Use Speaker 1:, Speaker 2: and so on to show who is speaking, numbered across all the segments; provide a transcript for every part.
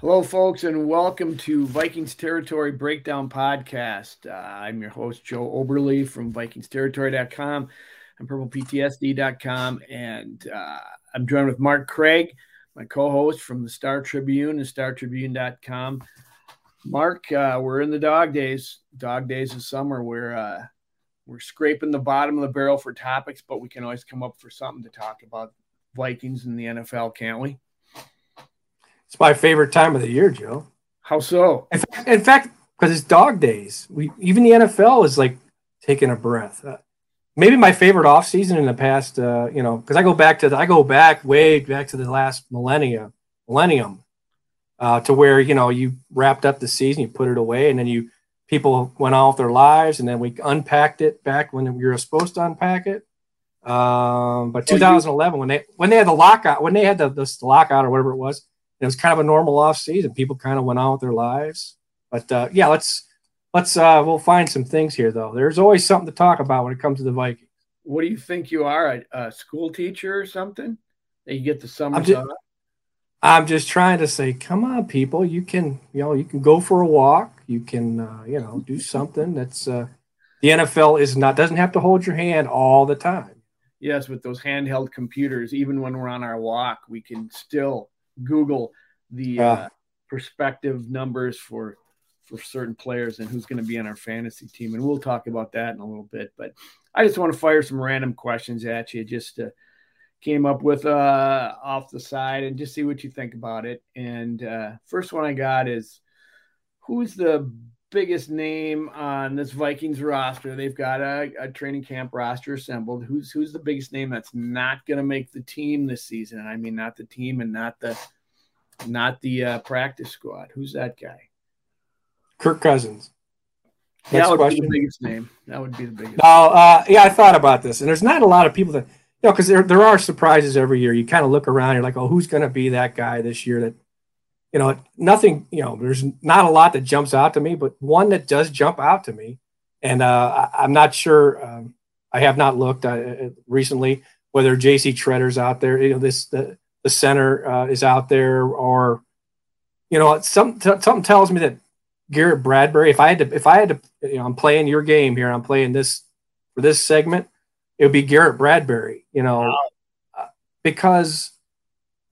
Speaker 1: Hello, folks, and welcome to Vikings Territory Breakdown Podcast. Uh, I'm your host, Joe Oberle from VikingsTerritory.com and PurplePTSD.com, and uh, I'm joined with Mark Craig, my co-host from the Star Tribune and StarTribune.com. Mark, uh, we're in the dog days, dog days of summer. We're uh, we're scraping the bottom of the barrel for topics, but we can always come up for something to talk about Vikings and the NFL, can't we?
Speaker 2: It's my favorite time of the year, Joe.
Speaker 1: How so?
Speaker 2: In fact, because it's dog days. We even the NFL is like taking a breath. Uh, maybe my favorite off season in the past. Uh, you know, because I go back to the, I go back way back to the last millennia, millennium, uh, to where you know you wrapped up the season, you put it away, and then you people went off their lives, and then we unpacked it back when we were supposed to unpack it. Um, but 2011, when they when they had the lockout, when they had the, the lockout or whatever it was, it was kind of a normal off season. People kind of went on with their lives. But uh, yeah, let's let's uh, we'll find some things here though. There's always something to talk about when it comes to the Vikings.
Speaker 1: What do you think you are, a, a school teacher or something? That you get the summer I'm just,
Speaker 2: I'm just trying to say, come on, people. You can you know you can go for a walk. You can uh, you know do something that's uh, the NFL is not doesn't have to hold your hand all the time.
Speaker 1: Yes, with those handheld computers, even when we're on our walk, we can still Google the uh, perspective numbers for for certain players and who's going to be on our fantasy team, and we'll talk about that in a little bit. But I just want to fire some random questions at you, just to came up with uh, off the side, and just see what you think about it. And uh, first one I got is who's the biggest name on this Vikings roster? They've got a, a, training camp roster assembled. Who's who's the biggest name that's not going to make the team this season? And I mean, not the team and not the not the uh, practice squad. Who's that guy?
Speaker 2: Kirk Cousins.
Speaker 1: Next that would question. be the biggest name. That would be the biggest.
Speaker 2: Oh, uh, yeah, I thought about this, and there's not a lot of people that you know because there there are surprises every year. You kind of look around, you're like, oh, who's going to be that guy this year that you know, nothing, you know, there's not a lot that jumps out to me, but one that does jump out to me. And uh, I, am not sure, um, I have not looked uh, recently whether JC Tretter's out there, you know, this, the, the center uh, is out there or, you know, some, t- something tells me that Garrett Bradbury, if I had to, if I had to, you know, I'm playing your game here, I'm playing this for this segment, it would be Garrett Bradbury, you know, wow. Uh, because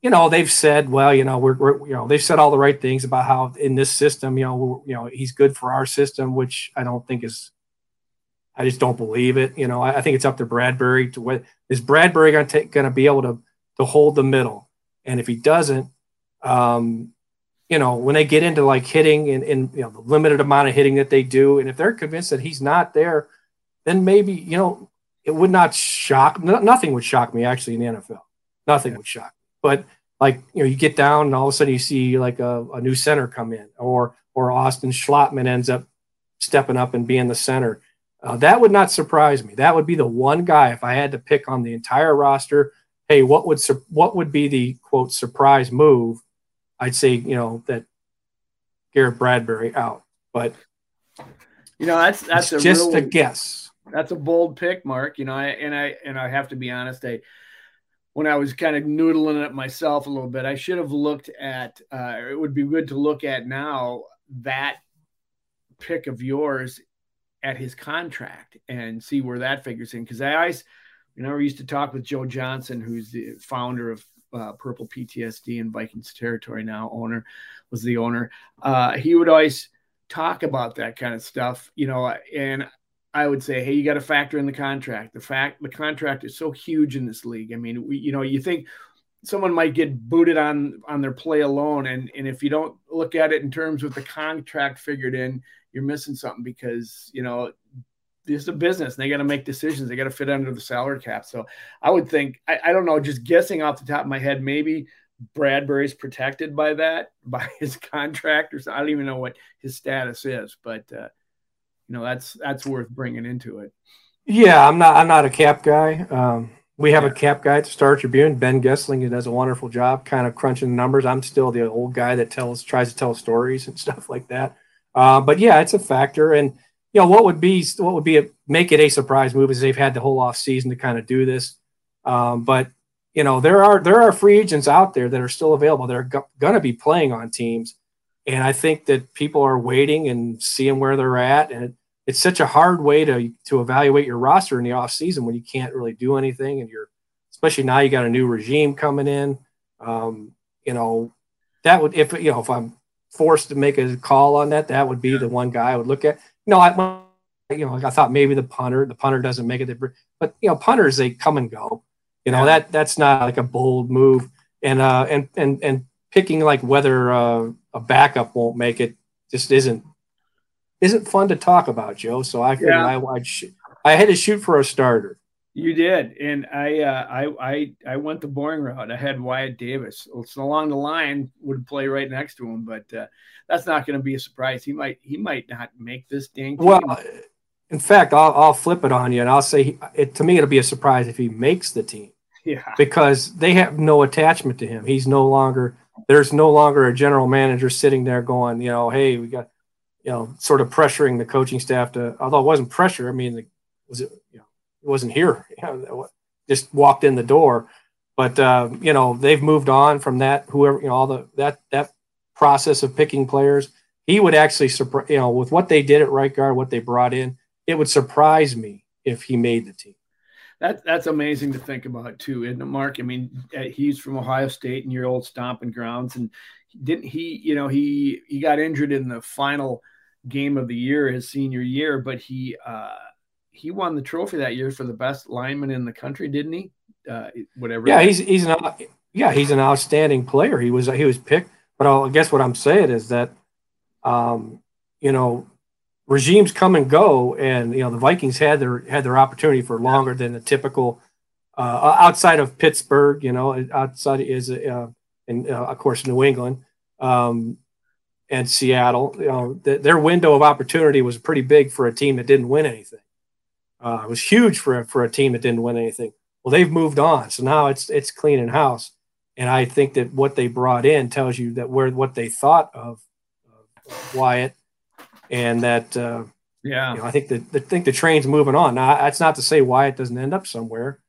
Speaker 2: you know, they've said, well, you know, we're, we're, you know, they've said all the right things about how in this system, you know, you know, he's good for our system, which I don't think is, I just don't believe it. You know, I, I think it's up to Bradbury to what is Bradbury going to take, going to be able to, to hold the middle. And if he doesn't, um, you know, when they get into like hitting and, and, you know, the limited amount of hitting that they do, and if they're convinced that he's not there, then maybe, you know, it would not shock, nothing would shock me actually in the NFL. Nothing would shock but like you know, you get down and all of a sudden you see like a, a new center come in, or or Austin Schlottmann ends up stepping up and being the center. Uh, that would not surprise me. That would be the one guy if I had to pick on the entire roster. Hey, what would what would be the quote surprise move? I'd say you know that Garrett Bradbury out, but
Speaker 1: you know that's that's
Speaker 2: just real, a guess.
Speaker 1: That's a bold pick, Mark. You know, I, and I and I have to be honest. I when I was kind of noodling it myself a little bit, I should have looked at. Uh, it would be good to look at now that pick of yours at his contract and see where that figures in. Because I always, you know, we used to talk with Joe Johnson, who's the founder of uh, Purple PTSD in Vikings territory now, owner was the owner. Uh, he would always talk about that kind of stuff, you know, and I would say, hey, you got to factor in the contract. The fact the contract is so huge in this league. I mean, we, you know, you think someone might get booted on on their play alone, and and if you don't look at it in terms with the contract figured in, you're missing something because you know this is a business. And they got to make decisions. They got to fit under the salary cap. So I would think, I, I don't know, just guessing off the top of my head, maybe Bradbury's protected by that, by his contract, or I don't even know what his status is, but. Uh, you know that's that's worth bringing into it.
Speaker 2: Yeah, I'm not I'm not a cap guy. Um, we have yeah. a cap guy at the Star Tribune, Ben Goessling, who does a wonderful job, kind of crunching the numbers. I'm still the old guy that tells tries to tell stories and stuff like that. Uh, but yeah, it's a factor, and you know what would be what would be a, make it a surprise move is they've had the whole off season to kind of do this. Um, but you know, there are there are free agents out there that are still available that are go- going to be playing on teams, and I think that people are waiting and seeing where they're at, and it, it's such a hard way to to evaluate your roster in the off season when you can't really do anything, and you're especially now you got a new regime coming in. Um, you know, that would if you know if I'm forced to make a call on that, that would be the one guy I would look at. No, I you know, like I thought maybe the punter, the punter doesn't make it, but you know, punters they come and go. You know yeah. that that's not like a bold move, and uh, and and and picking like whether uh, a backup won't make it just isn't isn't fun to talk about, Joe. So I figured yeah. I I'd sh- I had to shoot for a starter.
Speaker 1: You did, and I, uh, I, I, I went the boring route. I had Wyatt Davis. It's along the line would play right next to him, but uh, that's not going to be a surprise. He might, he might not make this dang.
Speaker 2: Well, in fact, I'll, I'll flip it on you, and I'll say he, it, to me it'll be a surprise if he makes the team.
Speaker 1: Yeah.
Speaker 2: Because they have no attachment to him. He's no longer there's no longer a general manager sitting there going, you know, hey, we got, you know, sort of pressuring the coaching staff to. Although it wasn't pressure, I mean, was it? You know, wasn't here. Just walked in the door. But uh, you know, they've moved on from that. Whoever you know, all the that that process of picking players. He would actually, surprise you know, with what they did at right guard, what they brought in, it would surprise me if he made the team.
Speaker 1: That, that's amazing to think about too, isn't it, Mark? I mean, uh, he's from Ohio State and your old stomping grounds, and didn't he? You know, he he got injured in the final game of the year, his senior year, but he uh, he won the trophy that year for the best lineman in the country, didn't he? Uh, whatever.
Speaker 2: Yeah, he's he's an yeah he's an outstanding player. He was he was picked, but i guess what I'm saying is that, um, you know, regimes come and go, and you know the Vikings had their had their opportunity for longer than the typical. Uh, outside of Pittsburgh, you know, outside is uh, and uh, of course New England um, and Seattle. You know, th- their window of opportunity was pretty big for a team that didn't win anything. Uh, it was huge for a, for a team that didn't win anything. Well, they've moved on, so now it's it's clean in house, and I think that what they brought in tells you that where what they thought of, of Wyatt and that uh,
Speaker 1: yeah,
Speaker 2: you know, I think the, the think the train's moving on. Now that's not to say Wyatt doesn't end up somewhere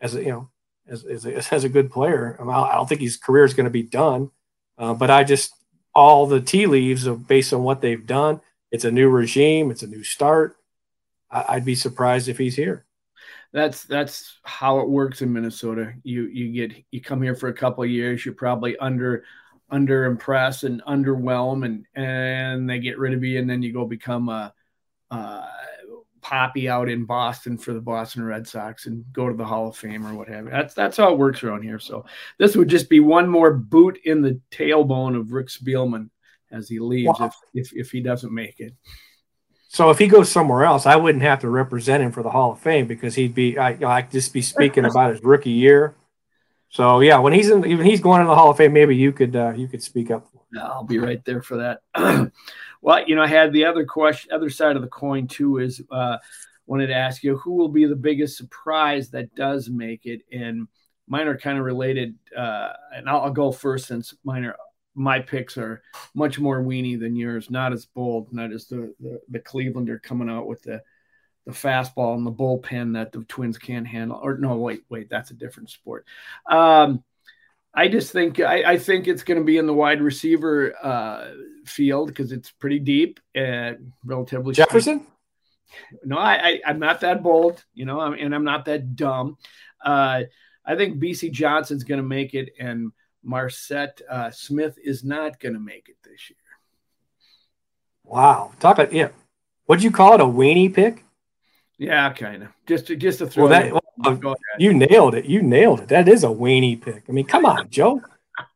Speaker 2: as a you know as as a, as a good player. I, mean, I don't think his career is going to be done, uh, but I just all the tea leaves of based on what they've done. It's a new regime. It's a new start. I, would be surprised if he's here.
Speaker 1: That's that's how it works in Minnesota. You you get you come here for a couple years. You're probably under under impress and underwhelm and and they get rid of you and then you go become a, a Papi out in Boston for the Boston Red Sox and go to the Hall of Fame or what have you. That's that's how it works around here. So this would just be one more boot in the tailbone of Rick Spielman as he leaves wow. if, if if he doesn't make it.
Speaker 2: So if he goes somewhere else, I wouldn't have to represent him for the Hall of Fame because he'd be I I'd just be speaking about his rookie year so yeah, when he's in, even he's going to the Hall of Fame, maybe you could uh, you could speak up.
Speaker 1: I'll be right there for that. well, you know, I had the other question, other side of the coin too is uh, wanted to ask you who will be the biggest surprise that does make it, and mine are kind of related. Uh, and I'll, I'll, go first since mine are my picks are much more weenie than yours, not as bold, not as the the, the Clevelander coming out with the the fastball and the bullpen that the Twins can't handle. Or no, wait, wait, that's a different sport. Um, I just think I, I think it's going to be in the wide receiver uh, field because it's pretty deep and relatively
Speaker 2: Jefferson.
Speaker 1: No, I, I am not that bold, you know, and I'm not that dumb. Uh, I think Bisi Johnson's going to make it, and Marsette uh, Smith is not going to make it this year.
Speaker 2: Wow, talk about yeah. What'd you call it? A weenie pick?
Speaker 1: Yeah, kind of. Just to just to throw. Well, that,
Speaker 2: well, you nailed it. You nailed it. That is a weenie pick. I mean, come on, Joe,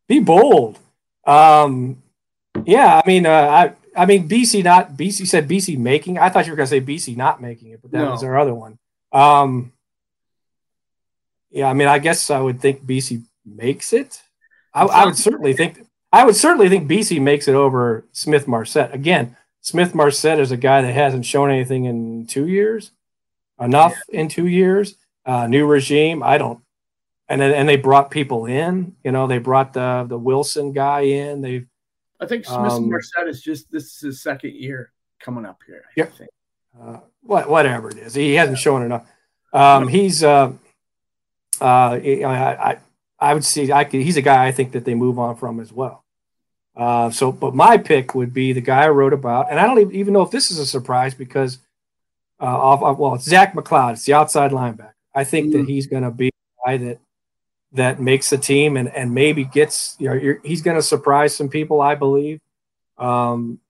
Speaker 2: be bold. Um, yeah, I mean, uh, I I mean, Bisi not Bisi said Bisi making. I thought you were going to say Bisi not making it, but that no. was our other one. Um, yeah, I mean, I guess I would think Bisi makes it. I, I would certainly think I would certainly think Bisi makes it over Smith Marsette. Again, Smith Marsette is a guy that hasn't shown anything in two years enough yeah. in two years. Uh, new regime. I don't. And then, and they brought people in. You know, they brought the the Wilson guy in. They.
Speaker 1: I think Smith um, Marsette is just this is his second year coming up here. I.
Speaker 2: Uh, what whatever it is, he hasn't shown enough. Um, he's. Uh, uh, I, I I would see. I could, he's a guy I think that they move on from as well. Uh, so, but my pick would be the guy I wrote about, and I don't even know if this is a surprise because, uh, off, well, it's Zach McCloud. It's the outside linebacker. I think mm-hmm. that he's going to be a guy that that makes the team and and maybe gets you know he's going to surprise some people. I believe, um,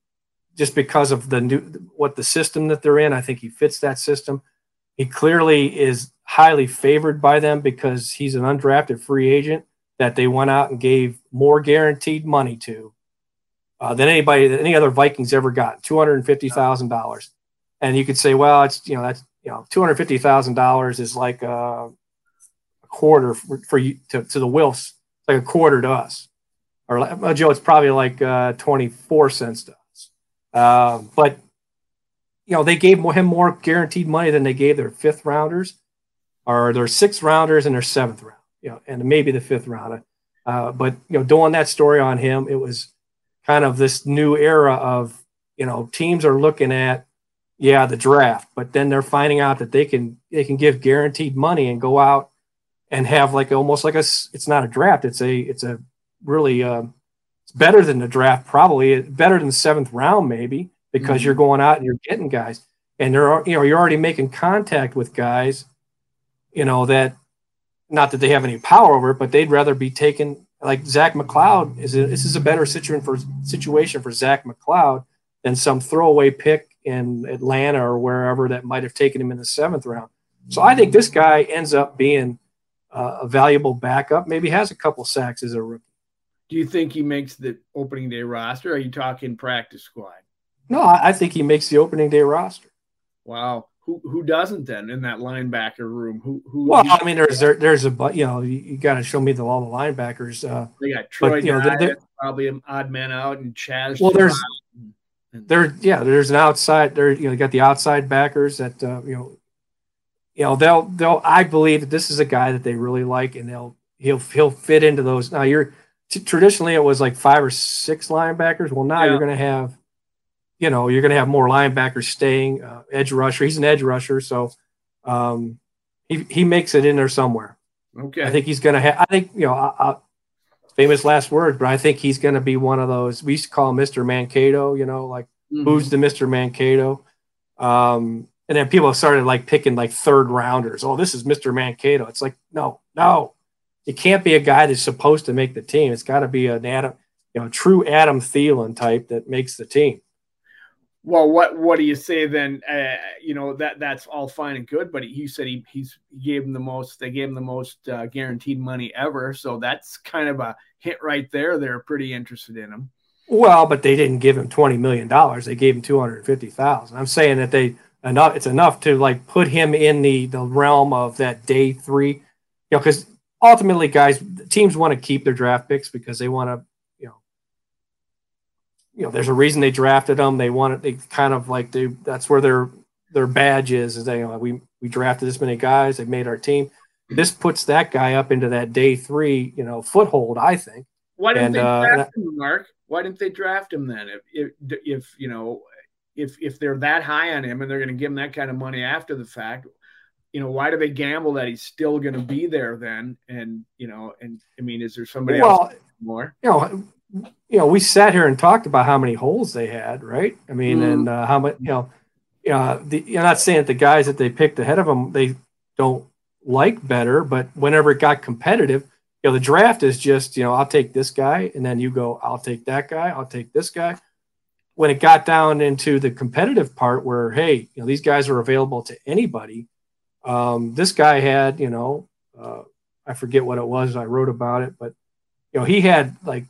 Speaker 2: just because of the new what the system that they're in. I think he fits that system. He clearly is highly favored by them because he's an undrafted free agent that they went out and gave more guaranteed money to uh, than anybody that any other Vikings ever got, two hundred and fifty thousand dollars. And you could say, well, it's you know that's you know two hundred fifty thousand dollars is like a, quarter for, for, you to, to the Wilfs, like a quarter to us. Or uh, Joe, it's probably like uh, twenty four cents to us. Uh, but you know they gave him more guaranteed money than they gave their fifth rounders are their sixth rounders and their seventh round, you know, and maybe the fifth round. Uh, but you know, doing that story on him, it was kind of this new era of you know teams are looking at yeah the draft, but then they're finding out that they can they can give guaranteed money and go out and have like almost like a it's not a draft, it's a it's a really uh, it's better than the draft probably better than the seventh round maybe because mm-hmm. you're going out and you're getting guys and they're you know you're already making contact with guys you know, that not that they have any power over it, but they'd rather be taken like Zach McCloud is a, this is a better situation for situation for Zach McCloud than some throwaway pick in Atlanta or wherever that might have taken him in the seventh round. So I think this guy ends up being uh, a valuable backup. Maybe has a couple sacks as a rookie.
Speaker 1: Do you think he makes the opening day roster? are you talking practice squad?
Speaker 2: No, I, I think he makes the opening day roster.
Speaker 1: Wow who who doesn't then in that linebacker room? Who who?
Speaker 2: Well, I mean, there's there, there's a but you know you, you got to show me the all the linebackers. Uh,
Speaker 1: they got Troy, but, you know, they're, they're, probably an odd man out, and Chaz.
Speaker 2: Well, there's and, there yeah, there's an outside there. You know, you got the outside backers that uh, you know, you know they'll they'll. I believe that this is a guy that they really like, and they'll he'll he'll fit into those. Now you're t- traditionally it was like five or six linebackers. Well, now yeah. you're going to have you know, you're going to have more linebackers staying, uh, edge rusher. He's an edge rusher, so um, he he makes it in there somewhere.
Speaker 1: Okay,
Speaker 2: I think he's going to have. I think you know, I, I, famous last words, but I think he's going to be one of those. We used to call him Mr. Mankato. You know, like mm-hmm. who's the Mr. Mankato? Um, and then people started like picking like third rounders. Oh, this is Mr. Mankato. It's like no, no, it can't be a guy that's supposed to make the team. It's got to be an Adam, you know, true Adam Thielen type that makes the team
Speaker 1: well, what what do you say then? Uh, you know that that's all fine and good, but he said he he's he gave him the most. They gave him the most uh, guaranteed money ever, so that's kind of a hit right there. They're pretty interested in him.
Speaker 2: Well, but they didn't give him twenty million dollars. They gave him two hundred fifty thousand. I'm saying that they enough. It's enough to like put him in the the realm of that day three. You know, because ultimately, guys, teams want to keep their draft picks because they want to you know, there's a reason they drafted them. They wanted they kind of like they that's where their their badge is. Is they you know, we we drafted this many guys. They made our team. This puts that guy up into that day three, you know, foothold. I think.
Speaker 1: Why didn't and, they uh, draft uh, him, Mark? Why didn't they draft him then? If if, if you know if if they're that high on him and they're going to give him that kind of money after the fact, you know, why do they gamble that he's still going to be there then? And you know, and I mean, is there somebody well, else more?
Speaker 2: You know, you know, we sat here and talked about how many holes they had, right? I mean, mm. and uh, how much, you know, uh, the, you're not saying that the guys that they picked ahead of them they don't like better, but whenever it got competitive, you know, the draft is just, you know, I'll take this guy, and then you go, I'll take that guy, I'll take this guy. When it got down into the competitive part, where hey, you know, these guys are available to anybody. Um, this guy had, you know, uh, I forget what it was. I wrote about it, but you know, he had like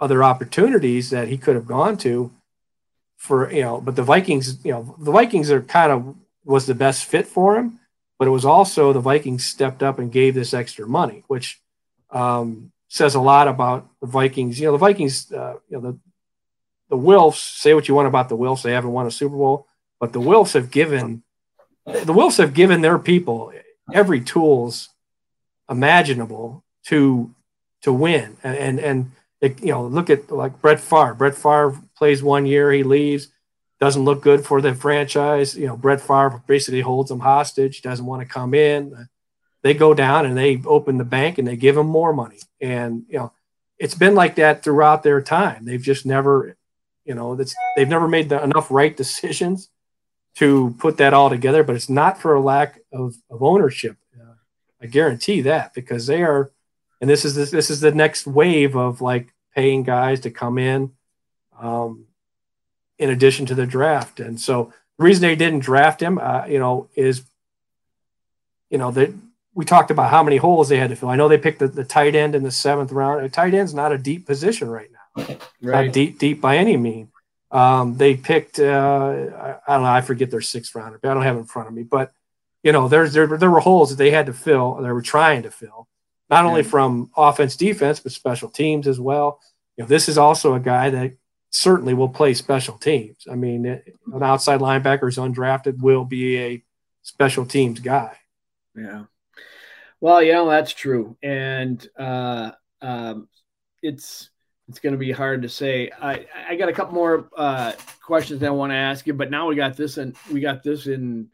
Speaker 2: other opportunities that he could have gone to for you know but the vikings you know the vikings are kind of was the best fit for him but it was also the vikings stepped up and gave this extra money which um, says a lot about the vikings. You know the vikings uh, you know the the wilfs say what you want about the wilfs they haven't won a super bowl but the wilfs have given the wilfs have given their people every tools imaginable to to win. And and, and it, you know, look at like Brett Favre. Brett Favre plays one year, he leaves, doesn't look good for the franchise. You know, Brett Favre basically holds them hostage, doesn't want to come in. they go down and they open the bank and they give them more money. And you know, it's been like that throughout their time. They've just never, you know, that's they've never made the, enough right decisions to put that all together. But it's not for a lack of, of ownership. Uh, I guarantee that because they are, and this is this, this is the next wave of like paying guys to come in, um, in addition to the draft. And so the reason they didn't draft him, uh, you know, is, you know, that we talked about how many holes they had to fill. I know they picked the, the tight end in the seventh round. A tight end's not a deep position right now, right. not deep, deep by any mean. Um, they picked, uh, I, don't know, I forget their sixth rounder, but I don't have it in front of me. But you know, there's there there were holes that they had to fill. They were trying to fill, not only from offense, defense, but special teams as well. You know, this is also a guy that certainly will play special teams. I mean, an outside linebacker is undrafted will be a special teams guy.
Speaker 1: Yeah. Well, you know that's true, and uh, um, it's it's going to be hard to say. I I got a couple more uh, questions I want to ask you, but now we got this and we got this in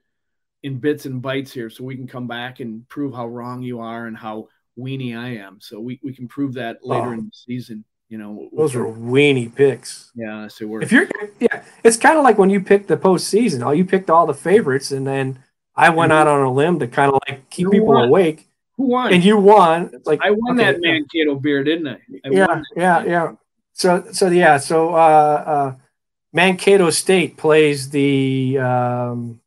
Speaker 1: in bits and bytes here, so we can come back and prove how wrong you are and how weenie I am. So we, we can prove that later oh. in the season. You know,
Speaker 2: those are weenie picks.
Speaker 1: Yeah, so we're
Speaker 2: if you're yeah, it's kind of like when you picked the postseason. All you picked all the favorites, and then I went out on a limb to kind of like keep people awake
Speaker 1: who won?
Speaker 2: And you won. It's like
Speaker 1: I won okay, that Mankato beer, didn't I? I
Speaker 2: yeah, yeah, yeah. So, so yeah, so uh, uh, Mankato State plays the um,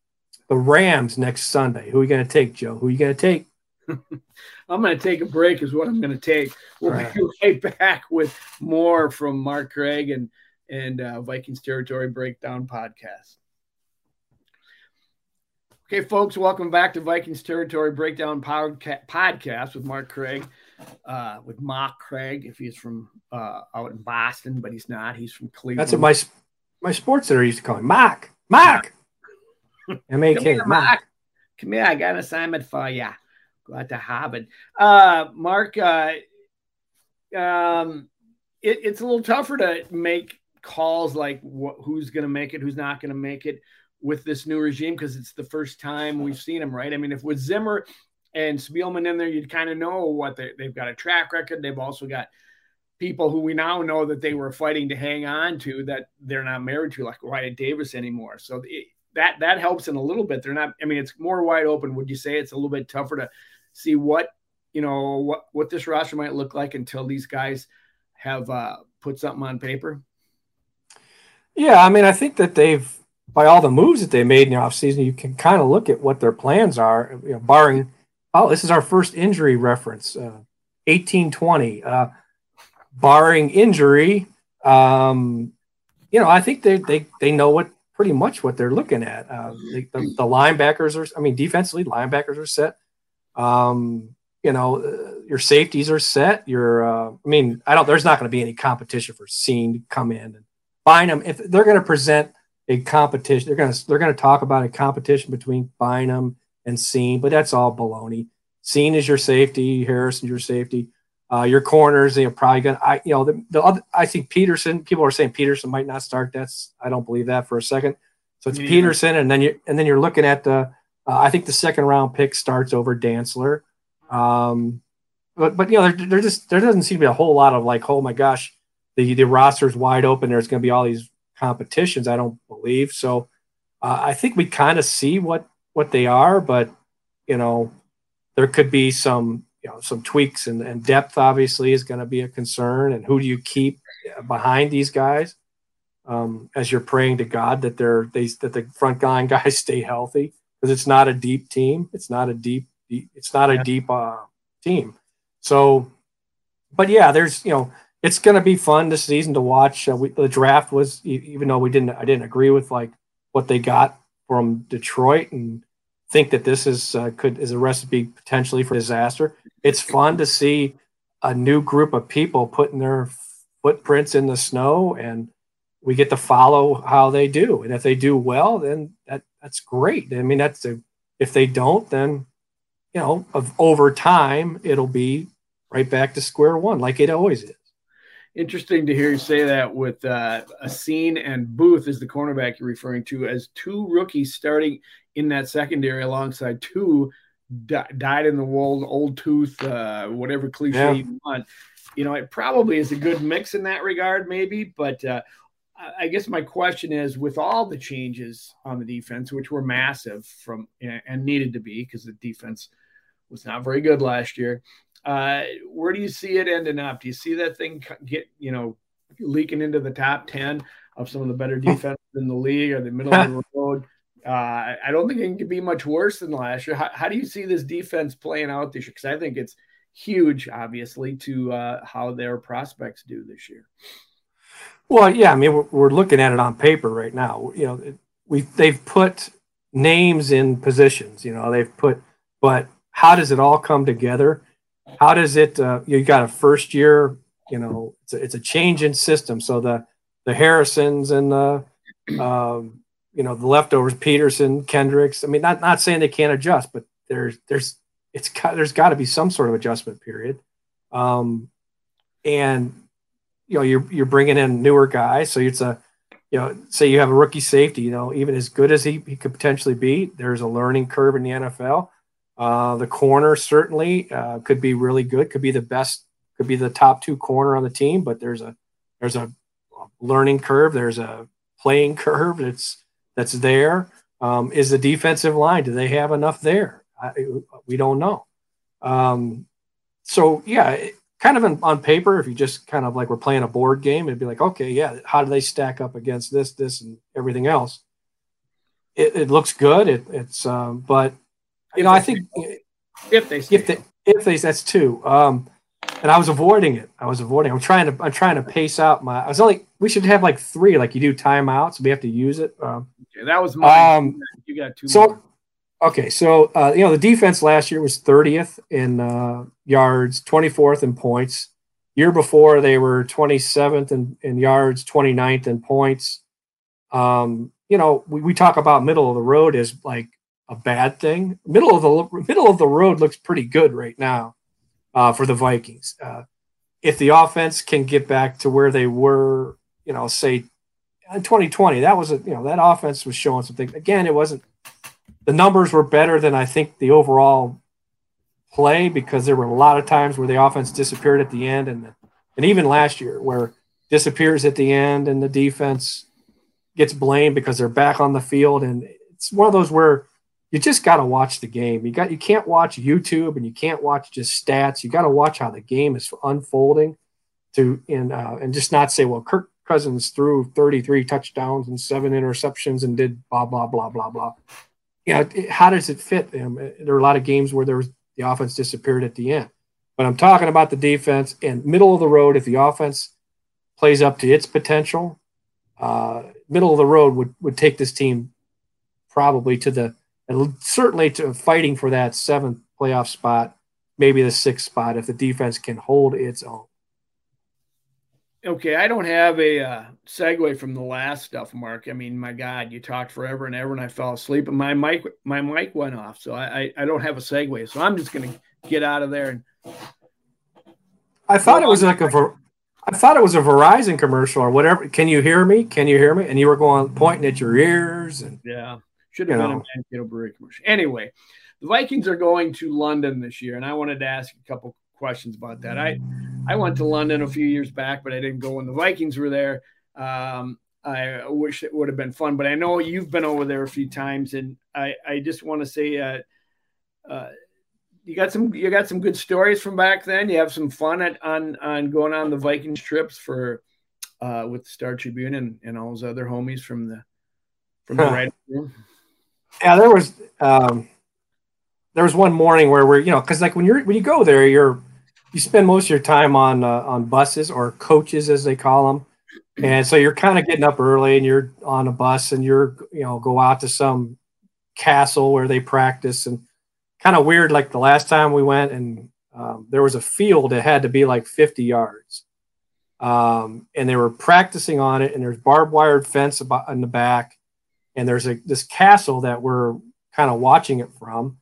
Speaker 2: the Rams next Sunday. Who are you going to take, Joe? Who are you going to take?
Speaker 1: I'm going to take a break. Is what I'm going to take. We'll right. be right back with more from Mark Craig and and uh, Vikings Territory Breakdown podcast. Okay, folks, welcome back to Vikings Territory Breakdown podca- Podcast with Mark Craig, uh, with Mark Craig, if he's from uh, out in Boston, but he's not. He's from Cleveland.
Speaker 2: That's what my my sports center used to call him, Mark. Mark. M A K. Mark.
Speaker 1: Come here, I got an assignment for you. Glad to have it. Uh, Mark, uh, um, it, it's a little tougher to make calls like wh- who's going to make it, who's not going to make it with this new regime because it's the first time we've seen him, right? I mean, if with Zimmer and Spielman in there, you'd kind of know what they, they've got a track record. They've also got people who we now know that they were fighting to hang on to that they're not married to, like Wyatt Davis anymore. So it, that that helps in a little bit. They're not. I mean, it's more wide open. Would you say it's a little bit tougher to see what you know what what this roster might look like until these guys have uh, put something on paper?
Speaker 2: Yeah, I mean, I think that they've by all the moves that they made in the offseason, you can kind of look at what their plans are, you know, barring, oh, this is our first injury reference, uh, 1820. Uh, barring injury, um, you know, I think they, they, they know what pretty much what they're looking at. Uh, the, the, linebackers are, I mean, defensively, linebackers are set. Um, you know, uh, your safeties are set. Your, uh, I mean, I don't, there's not going to be any competition for Cine to come in and find them. If they're going to present a competition. They're gonna they're gonna talk about a competition between Bynum and Cine, but that's all baloney. Cine is your safety, Harrison your safety. Uh, your corners, they're probably gonna. I you know the, the other. I think Peterson. People are saying Peterson might not start. That's I don't believe that for a second. So it's yeah. Peterson, and then you and then you're looking at the. Uh, I think the second round pick starts over Dantzler. Um, but but you know there, there just there doesn't seem to be a whole lot of like oh my gosh the the roster's wide open. There's going to be all these competitions. I don't believe so. Uh, I think we kind of see what what they are, but you know, there could be some you know some tweaks and, and depth. Obviously, is going to be a concern. And who do you keep behind these guys? Um, as you're praying to God that they're they that the front line guys stay healthy because it's not a deep team. It's not a deep. It's not a deep uh, team. So, but yeah, there's you know it's going to be fun this season to watch. Uh, we, the draft was, even though we didn't, I didn't agree with like what they got from Detroit, and think that this is uh, could is a recipe potentially for disaster. It's fun to see a new group of people putting their footprints in the snow, and we get to follow how they do. And if they do well, then that that's great. I mean, that's a, if they don't, then you know, of over time, it'll be right back to square one, like it always is
Speaker 1: interesting to hear you say that with uh, a Cine and Booth is the cornerback you're referring to as two rookies starting in that secondary alongside two died in the old old tooth, uh, whatever cliche yeah. you want. You know, it probably is a good mix in that regard, maybe. But uh, I guess my question is, with all the changes on the defense, which were massive from and needed to be because the defense was not very good last year. Uh, where do you see it ending up? Do you see that thing get you know leaking into the top ten of some of the better defense in the league or the middle of the road? Uh, I don't think it can be much worse than last year. How, how do you see this defense playing out this year? Because I think it's huge, obviously, to uh, how their prospects do this year.
Speaker 2: Well, yeah, I mean, we're, we're looking at it on paper right now. You know, we they've put names in positions. You know, they've put, but how does it all come together? How does it? Uh, you got a first year. You know, it's a, it's a change in system. So the the Harrisons and the um, you know the leftovers, Peterson, Kendricks. I mean, not not saying they can't adjust, but there's there's it's got, there's got to be some sort of adjustment period. Um, and you know you're you're bringing in newer guys, so it's a you know say you have a rookie safety, you know even as good as he, he could potentially be, there's a learning curve in the NFL. Uh, the corner certainly uh, could be really good, could be the best, could be the top two corner on the team, but there's a there's a learning curve, there's a playing curve that's that's there. Um, is the defensive line? Do they have enough there? I, we don't know. Um, so yeah, kind of in, on paper, if you just kind of like we're playing a board game, it'd be like, okay, yeah, how do they stack up against this, this, and everything else? It, it looks good. It, it's, um, but you know, I think
Speaker 1: if they,
Speaker 2: if they, if they, that's two. Um, and I was avoiding it. I was avoiding. I'm trying to. I'm trying to pace out my. I was only. We should have like three. Like you do timeouts. We have to use it. Um,
Speaker 1: okay, that was mine. Um, you got two.
Speaker 2: So more. Okay, so uh, you know the defense last year was 30th in uh, yards, 24th in points. Year before they were 27th in, in yards, 29th in points. Um, you know, we, we talk about middle of the road as like a bad thing. Middle of the middle of the road looks pretty good right now uh, for the Vikings. Uh, if the offense can get back to where they were, you know, say in 2020, that was a you know that offense was showing something. Again, it wasn't the numbers were better than I think the overall play because there were a lot of times where the offense disappeared at the end and and even last year where disappears at the end and the defense gets blamed because they're back on the field and it's one of those where you just got to watch the game. You got you can't watch YouTube and you can't watch just stats. You got to watch how the game is unfolding to and uh, and just not say well Kirk Cousins threw 33 touchdowns and seven interceptions and did blah blah blah blah blah you know, how does it fit them? There are a lot of games where there was the offense disappeared at the end. But I'm talking about the defense and middle of the road. If the offense plays up to its potential, uh, middle of the road would, would take this team probably to the certainly to fighting for that seventh playoff spot, maybe the sixth spot if the defense can hold its own.
Speaker 1: Okay, I don't have a uh, segue from the last stuff, Mark. I mean, my God, you talked forever and ever, and I fell asleep, and my mic my mic went off, so I I, I don't have a segue. So I'm just gonna get out of there. And
Speaker 2: I thought it was like a I thought it was a Verizon commercial or whatever. Can you hear me? Can you hear me? And you were going pointing at your ears and
Speaker 1: yeah, should have been know. a Mankato Brewery commercial. Anyway, the Vikings are going to London this year, and I wanted to ask a couple questions about that. I I went to London a few years back, but I didn't go when the Vikings were there. Um, I wish it would have been fun, but I know you've been over there a few times, and I I just want to say, uh, uh, you got some you got some good stories from back then. You have some fun at, on on going on the Vikings trips for uh, with the Star Tribune and, and all those other homies from the from the right room.
Speaker 2: Yeah, there was um, there was one morning where we're you know because like when you're when you go there you're you spend most of your time on uh, on buses or coaches as they call them and so you're kind of getting up early and you're on a bus and you're you know go out to some castle where they practice and kind of weird like the last time we went and um, there was a field that had to be like 50 yards. Um, and they were practicing on it and there's barbed wire fence about in the back and there's a this castle that we're kind of watching it from.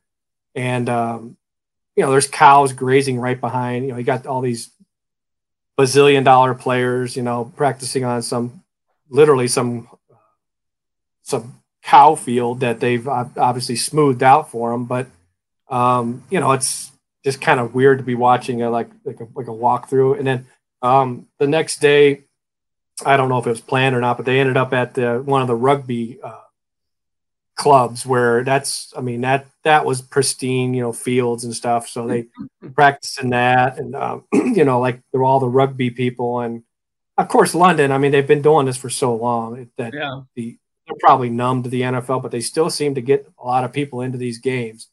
Speaker 2: And um, you know there's cows grazing right behind. You know, you got all these bazillion dollar players, you know, practicing on some literally some some cow field that they've obviously smoothed out for them, but um, you know, it's just kind of weird to be watching a like like a like a walkthrough. And then um, the next day, I don't know if it was planned or not, but they ended up at the one of the rugby uh, clubs where that's I mean that that was pristine, you know, fields and stuff. So they practiced in that, and um, you know, like they're all the rugby people, and of course London. I mean, they've been doing this for so long that yeah. the they're probably numb to the NFL, but they still seem to get a lot of people into these games.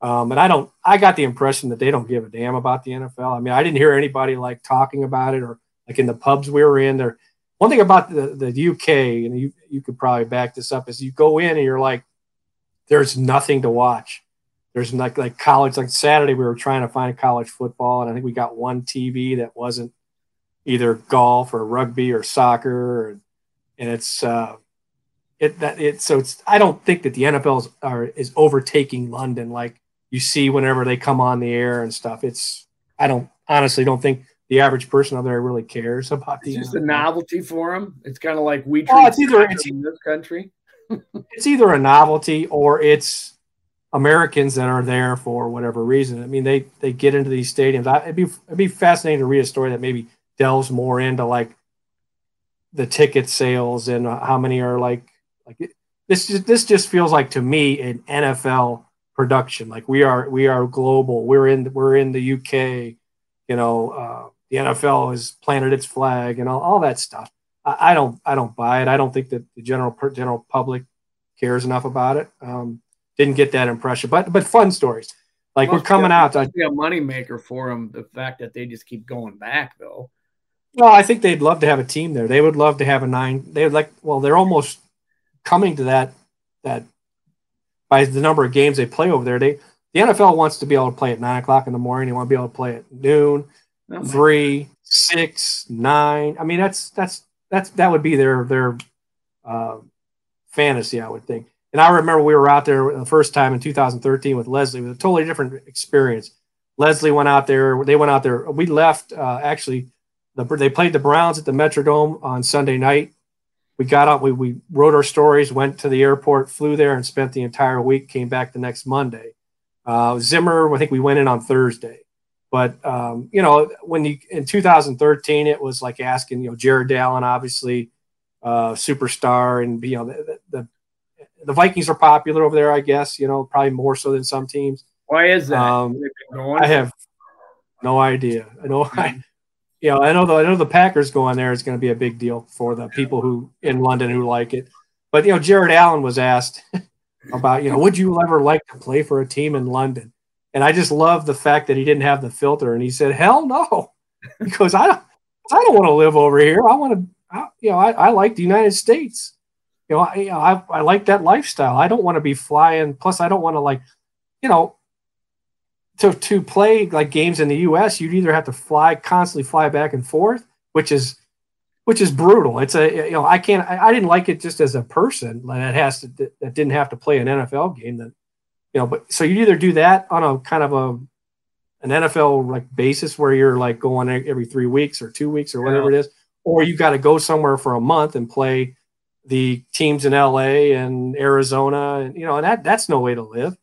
Speaker 2: Um, and I don't, I got the impression that they don't give a damn about the NFL. I mean, I didn't hear anybody like talking about it or like in the pubs we were in there. One thing about the, the UK, and you, you could probably back this up, is you go in and you're like, there's nothing to watch. There's like, like college, like Saturday, we were trying to find college football, and I think we got one TV that wasn't either golf or rugby or soccer. Or, and it's, uh, it that it so it's I don't think that the NFL is, are, is overtaking London like you see whenever they come on the air and stuff. It's I don't honestly don't think the average person out there really cares about
Speaker 1: the.
Speaker 2: It's
Speaker 1: just a novelty for them. It's kind of like we treat
Speaker 2: oh, it's either it's,
Speaker 1: in this country.
Speaker 2: it's either a novelty or it's Americans that are there for whatever reason. I mean, they they get into these stadiums. I, it'd be it'd be fascinating to read a story that maybe delves more into like the ticket sales and how many are like like it, this just this just feels like to me an NFL production. Like we are we are global. We're in we're in the UK. You know, uh, the NFL has planted its flag and all, all that stuff. I, I, don't I don't buy it. I don't think that the general general public cares enough about it. Um, didn't get that impression, but but fun stories. Like we're coming
Speaker 1: a,
Speaker 2: out.
Speaker 1: Be a moneymaker for them. The fact that they just keep going back, though.
Speaker 2: Well, I think they'd love to have a team there. They would love to have a nine. They would like. Well, they're almost coming to that that by the number of games they play over there. They the NFL wants to be able to play at nine o'clock in the morning. They want to be able to play at noon, oh three, six, nine. I mean, that's that's that's that would be their their uh, fantasy, I would think. And I remember we were out there the first time in 2013 with Leslie. It was a totally different experience. Leslie went out there. They went out there. We left uh, actually. The, they played the Browns at the Metrodome on Sunday night we got out. we, we wrote our stories, went to the airport, flew there, and spent the entire week. Came back the next Monday. Uh, Zimmer, I think we went in on Thursday. But um, you know, when you in 2013, it was like asking, you know, Jared Allen, obviously, uh, superstar, and you know, the, the, the Vikings are popular over there, I guess. You know, probably more so than some teams.
Speaker 1: Why is that?
Speaker 2: Um, I have no idea. I know. I, you know, I know the I know the Packers going there is going to be a big deal for the people who in London who like it. But you know, Jared Allen was asked about you know, would you ever like to play for a team in London? And I just love the fact that he didn't have the filter, and he said, "Hell no," because I don't I don't want to live over here. I want to, I, you know, I, I like the United States. You know, I, you know, I I like that lifestyle. I don't want to be flying. Plus, I don't want to like, you know, to to play like games in the U.S., you'd either have to fly constantly fly back and forth, which is which is brutal. It's a you know I can't I, I didn't like it just as a person that has to that didn't have to play an NFL game that you know but so you either do that on a kind of a an NFL like basis where you're like going every three weeks or two weeks or whatever yeah. it is, or you got to go somewhere for a month and play the teams in LA and Arizona and you know and that that's no way to live.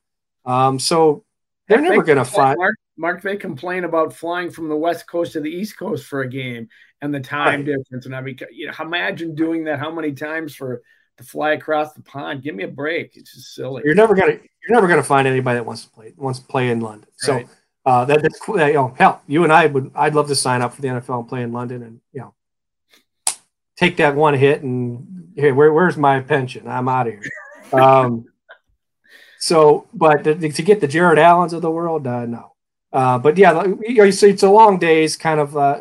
Speaker 2: Um, so they're never going to find.
Speaker 1: Mark, Mark, they complain about flying from the West Coast to the East Coast for a game and the time right. difference. And I mean, you know, imagine doing that how many times for to fly across the pond? Give me a break. It's just silly.
Speaker 2: You're never gonna you're never gonna find anybody that wants to play wants to play in London. Right. So uh, that, that's cool. You know, hell, you and I would I'd love to sign up for the NFL and play in London and you know take that one hit and hey, where, where's my pension? I'm out of here. Um, so, but to, to get the Jared Allens of the world, uh, no. Uh, but yeah, you know, see, it's a long days, kind of uh,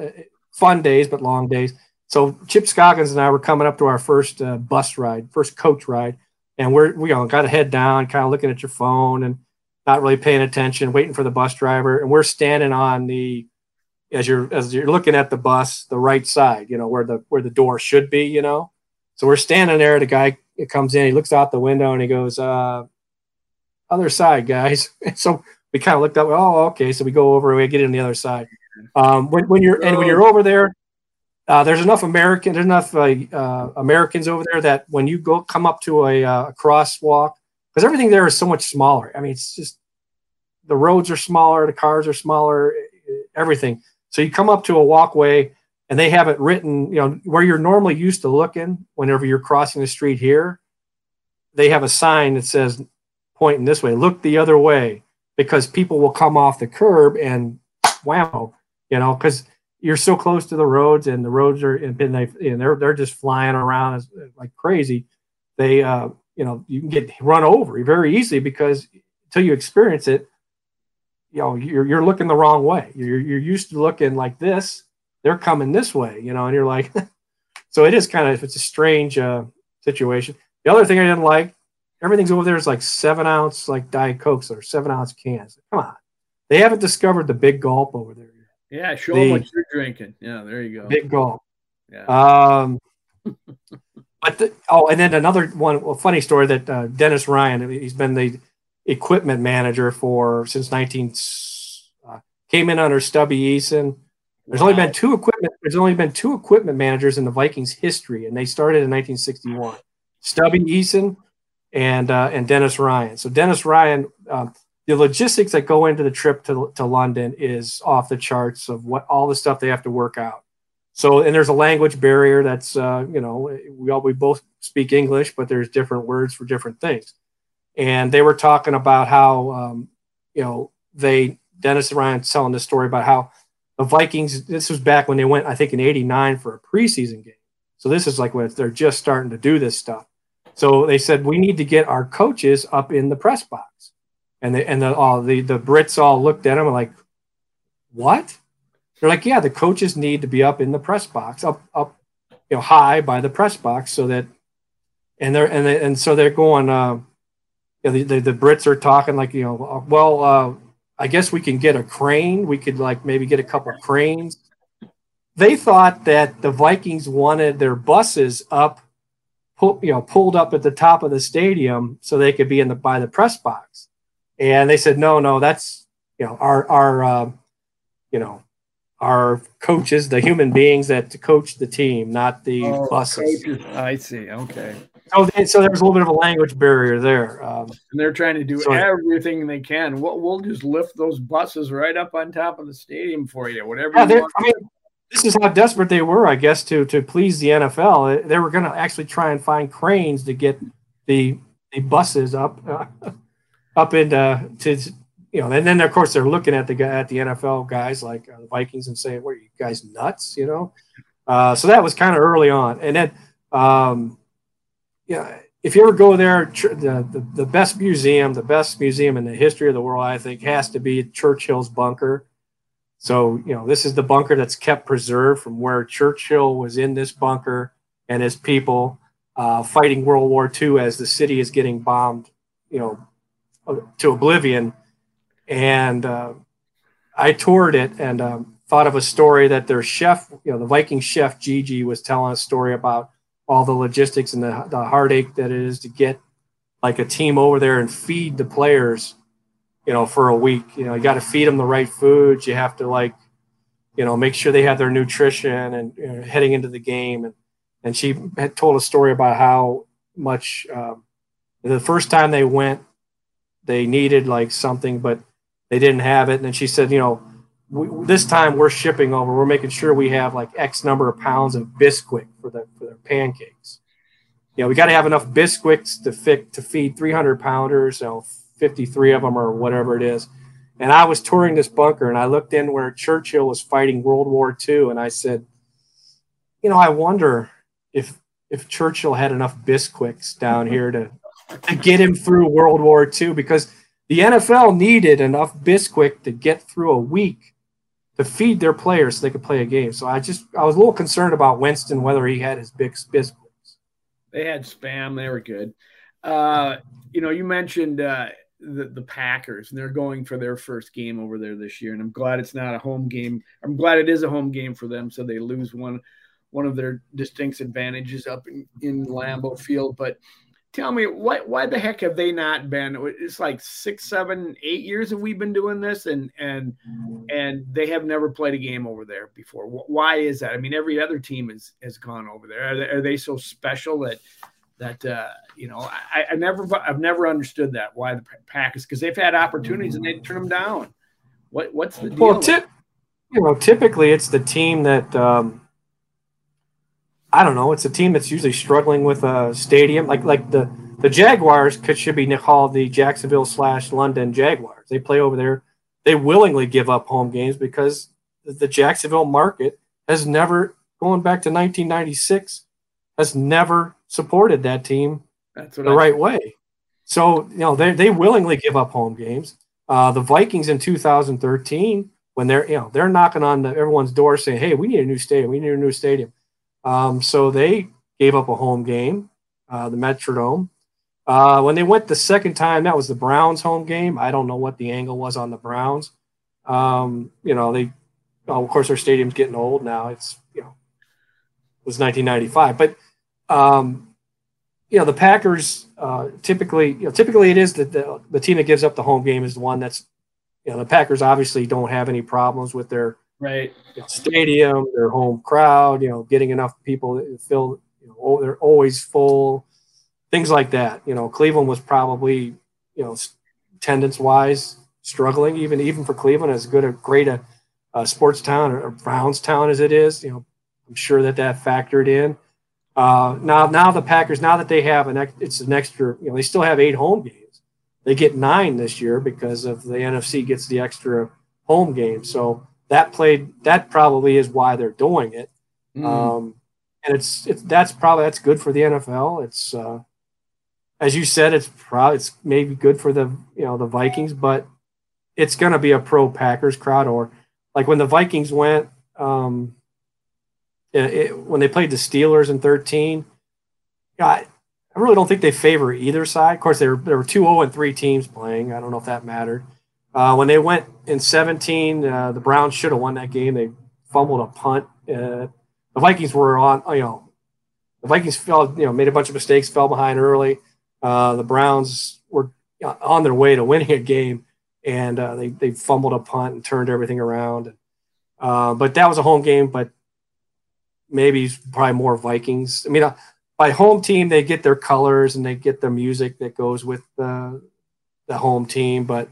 Speaker 2: fun days, but long days. So Chip Scoggins and I were coming up to our first uh, bus ride, first coach ride, and we're we you know, got a head down, kind of looking at your phone and not really paying attention, waiting for the bus driver, and we're standing on the as you're as you're looking at the bus, the right side, you know, where the where the door should be, you know. So we're standing there. The guy comes in, he looks out the window, and he goes, uh, other side, guys. so we kind of looked up. Oh, okay. So we go over. We get in the other side. Um, when, when you're and when you're over there, uh, there's enough American, there's enough uh, uh, Americans over there that when you go come up to a, uh, a crosswalk, because everything there is so much smaller. I mean, it's just the roads are smaller, the cars are smaller, everything. So you come up to a walkway and they have it written, you know, where you're normally used to looking whenever you're crossing the street here. They have a sign that says pointing this way, look the other way, because people will come off the curb and wow, you know, because you're so close to the roads and the roads are and they and they're they're just flying around like crazy. They uh, you know, you can get run over very easily because until you experience it, you know, you're you're looking the wrong way. You're you're used to looking like this. They're coming this way, you know, and you're like, so it is kind of it's a strange uh, situation. The other thing I didn't like, everything's over there is like seven ounce like diet cokes or seven ounce cans. Come on, they haven't discovered the big gulp over there
Speaker 1: yeah, show the, them what you're drinking. Yeah, there you go.
Speaker 2: Big gulp. Yeah. Um, but the, oh, and then another one, a funny story that uh, Dennis Ryan, he's been the equipment manager for since 19 uh, came in under Stubby Eason. There's wow. only been two equipment. There's only been two equipment managers in the Vikings history, and they started in 1961. Stubby Eason and uh, and Dennis Ryan. So Dennis Ryan, um, the logistics that go into the trip to, to London is off the charts of what all the stuff they have to work out. So, and there's a language barrier that's, uh, you know, we all, we both speak English, but there's different words for different things. And they were talking about how, um, you know, they, Dennis Ryan telling the story about how the Vikings, this was back when they went, I think in 89 for a preseason game. So this is like when they're just starting to do this stuff. So they said, we need to get our coaches up in the press box and the and the all the the Brits all looked at him like, what? They're like, yeah, the coaches need to be up in the press box, up up, you know, high by the press box, so that, and they're and they, and so they're going. Uh, you know, the, the, the Brits are talking like, you know, well, uh, I guess we can get a crane. We could like maybe get a couple of cranes. They thought that the Vikings wanted their buses up, pull, you know, pulled up at the top of the stadium so they could be in the by the press box and they said no no that's you know our our uh, you know our coaches the human beings that coach the team not the oh, buses
Speaker 1: coaches. i see. Okay.
Speaker 2: So, so there's a little bit of a language barrier there um,
Speaker 1: and they're trying to do so, everything they can. We'll, we'll just lift those buses right up on top of the stadium for you whatever yeah, you I mean,
Speaker 2: this is how desperate they were i guess to to please the nfl they were going to actually try and find cranes to get the the buses up. uh, up into to you know, and then of course they're looking at the guy at the NFL guys like uh, the Vikings and saying, "What are you guys nuts?" You know. Uh, so that was kind of early on, and then um, yeah, if you ever go there, the, the, the best museum, the best museum in the history of the world, I think, has to be Churchill's bunker. So you know, this is the bunker that's kept preserved from where Churchill was in this bunker and his people uh, fighting World War II as the city is getting bombed. You know, to oblivion. And uh, I toured it and um, thought of a story that their chef, you know, the Viking chef Gigi was telling a story about all the logistics and the, the heartache that it is to get like a team over there and feed the players, you know, for a week. You know, you got to feed them the right foods. You have to like, you know, make sure they have their nutrition and you know, heading into the game. And and she had told a story about how much um, the first time they went, they needed like something, but they didn't have it. And then she said, you know, we, this time we're shipping over. We're making sure we have like X number of pounds of Bisquick for the for their pancakes. You know, we got to have enough Bisquicks to fit to feed 300 pounders, you know, 53 of them or whatever it is. And I was touring this bunker, and I looked in where Churchill was fighting World War II, and I said, you know, I wonder if if Churchill had enough Bisquicks down here to to get him through World War II because the NFL needed enough Bisquick to get through a week to feed their players so they could play a game. So I just I was a little concerned about Winston whether he had his big Bisquicks.
Speaker 1: They had spam. They were good. Uh, you know, you mentioned uh, the, the Packers, and they're going for their first game over there this year. And I'm glad it's not a home game. I'm glad it is a home game for them, so they lose one one of their distinct advantages up in, in Lambeau Field. But tell me what why the heck have they not been it's like six seven eight years that we've been doing this and and and they have never played a game over there before why is that i mean every other team has has gone over there are they, are they so special that that uh, you know I, I never I've never understood that why the Packers because they've had opportunities and they turn them down. What what's the deal?
Speaker 2: Well, tip, you know, typically it's the team that um, I don't know. It's a team that's usually struggling with a stadium, like like the the Jaguars could should be called the Jacksonville slash London Jaguars. They play over there. They willingly give up home games because the Jacksonville market has never, going back to 1996, has never supported that team the I right way. So you know they they willingly give up home games. Uh, the Vikings in 2013, when they're you know they're knocking on the, everyone's door saying, "Hey, we need a new stadium. We need a new stadium." Um, so they gave up a home game, uh, the Metrodome. Uh, when they went the second time, that was the Browns home game. I don't know what the angle was on the Browns. Um, you know, they, of course, their stadium's getting old now. It's, you know, it was 1995. But, um, you know, the Packers uh, typically, you know, typically it is the, the, the team that gives up the home game is the one that's, you know, the Packers obviously don't have any problems with their
Speaker 1: right
Speaker 2: stadium, their home crowd, you know, getting enough people to fill, you know, they're always full things like that. You know, Cleveland was probably, you know, attendance wise struggling, even even for Cleveland, as good a great a, a sports town or Browns town as it is. You know, I'm sure that that factored in. Uh, now, now the Packers, now that they have an, ex, it's an extra. You know, they still have eight home games. They get nine this year because of the NFC gets the extra home game. So that played. That probably is why they're doing it. Mm. Um, and it's it's that's probably that's good for the NFL. It's uh, as you said, it's probably it's maybe good for the you know the Vikings, but it's going to be a pro Packers crowd. Or like when the Vikings went, um, it, it, when they played the Steelers in thirteen, I, I really don't think they favor either side. Of course, there there were two zero oh and three teams playing. I don't know if that mattered. Uh, when they went in 17, uh, the Browns should have won that game. They fumbled a punt. Uh, the Vikings were on, you know, the Vikings fell, you know, made a bunch of mistakes, fell behind early. Uh, the Browns were on their way to winning a game, and uh, they they fumbled a punt and turned everything around. Uh, but that was a home game, but maybe probably more Vikings. I mean, uh, by home team they get their colors and they get the music that goes with the the home team, but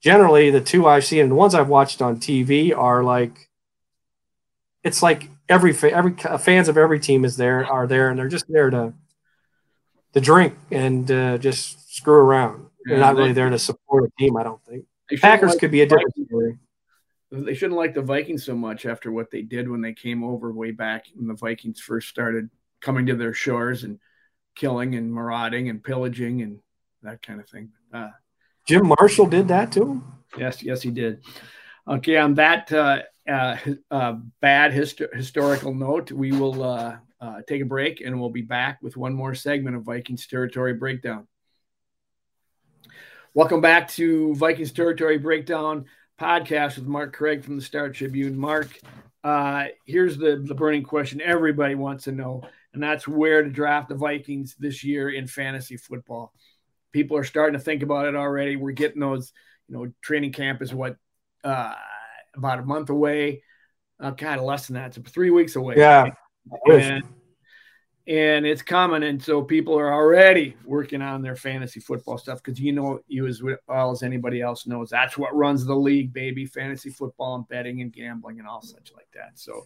Speaker 2: generally the two I've seen and the ones I've watched on TV are like it's like every every fans of every team is there are there and they're just there to to drink and uh, just screw around. They're not really there to support a team, I don't think. Packers like could be a different story.
Speaker 1: They shouldn't like the Vikings so much after what they did when they came over way back when the Vikings first started coming to their shores and killing and marauding and pillaging and that kind of thing. Uh,
Speaker 2: Jim Marshall did that too.
Speaker 1: Yes, yes, he did. Okay, on that uh, uh, uh bad hist- historical note, we will uh, uh, take a break and we'll be back with one more segment of Vikings Territory Breakdown. Welcome back to Vikings Territory Breakdown podcast with Mark Craig from the Star Tribune. Mark, uh, here's the, the burning question everybody wants to know, and that's where to draft the Vikings this year in fantasy football. People are starting to think about it already. We're getting those, you know, training camp is what, uh, about a month away. Uh, of less than that. It's three weeks away.
Speaker 2: Yeah
Speaker 1: and, and it's coming and so people are already working on their fantasy football stuff because you know you as well as anybody else knows that's what runs the league baby fantasy football and betting and gambling and all such like that so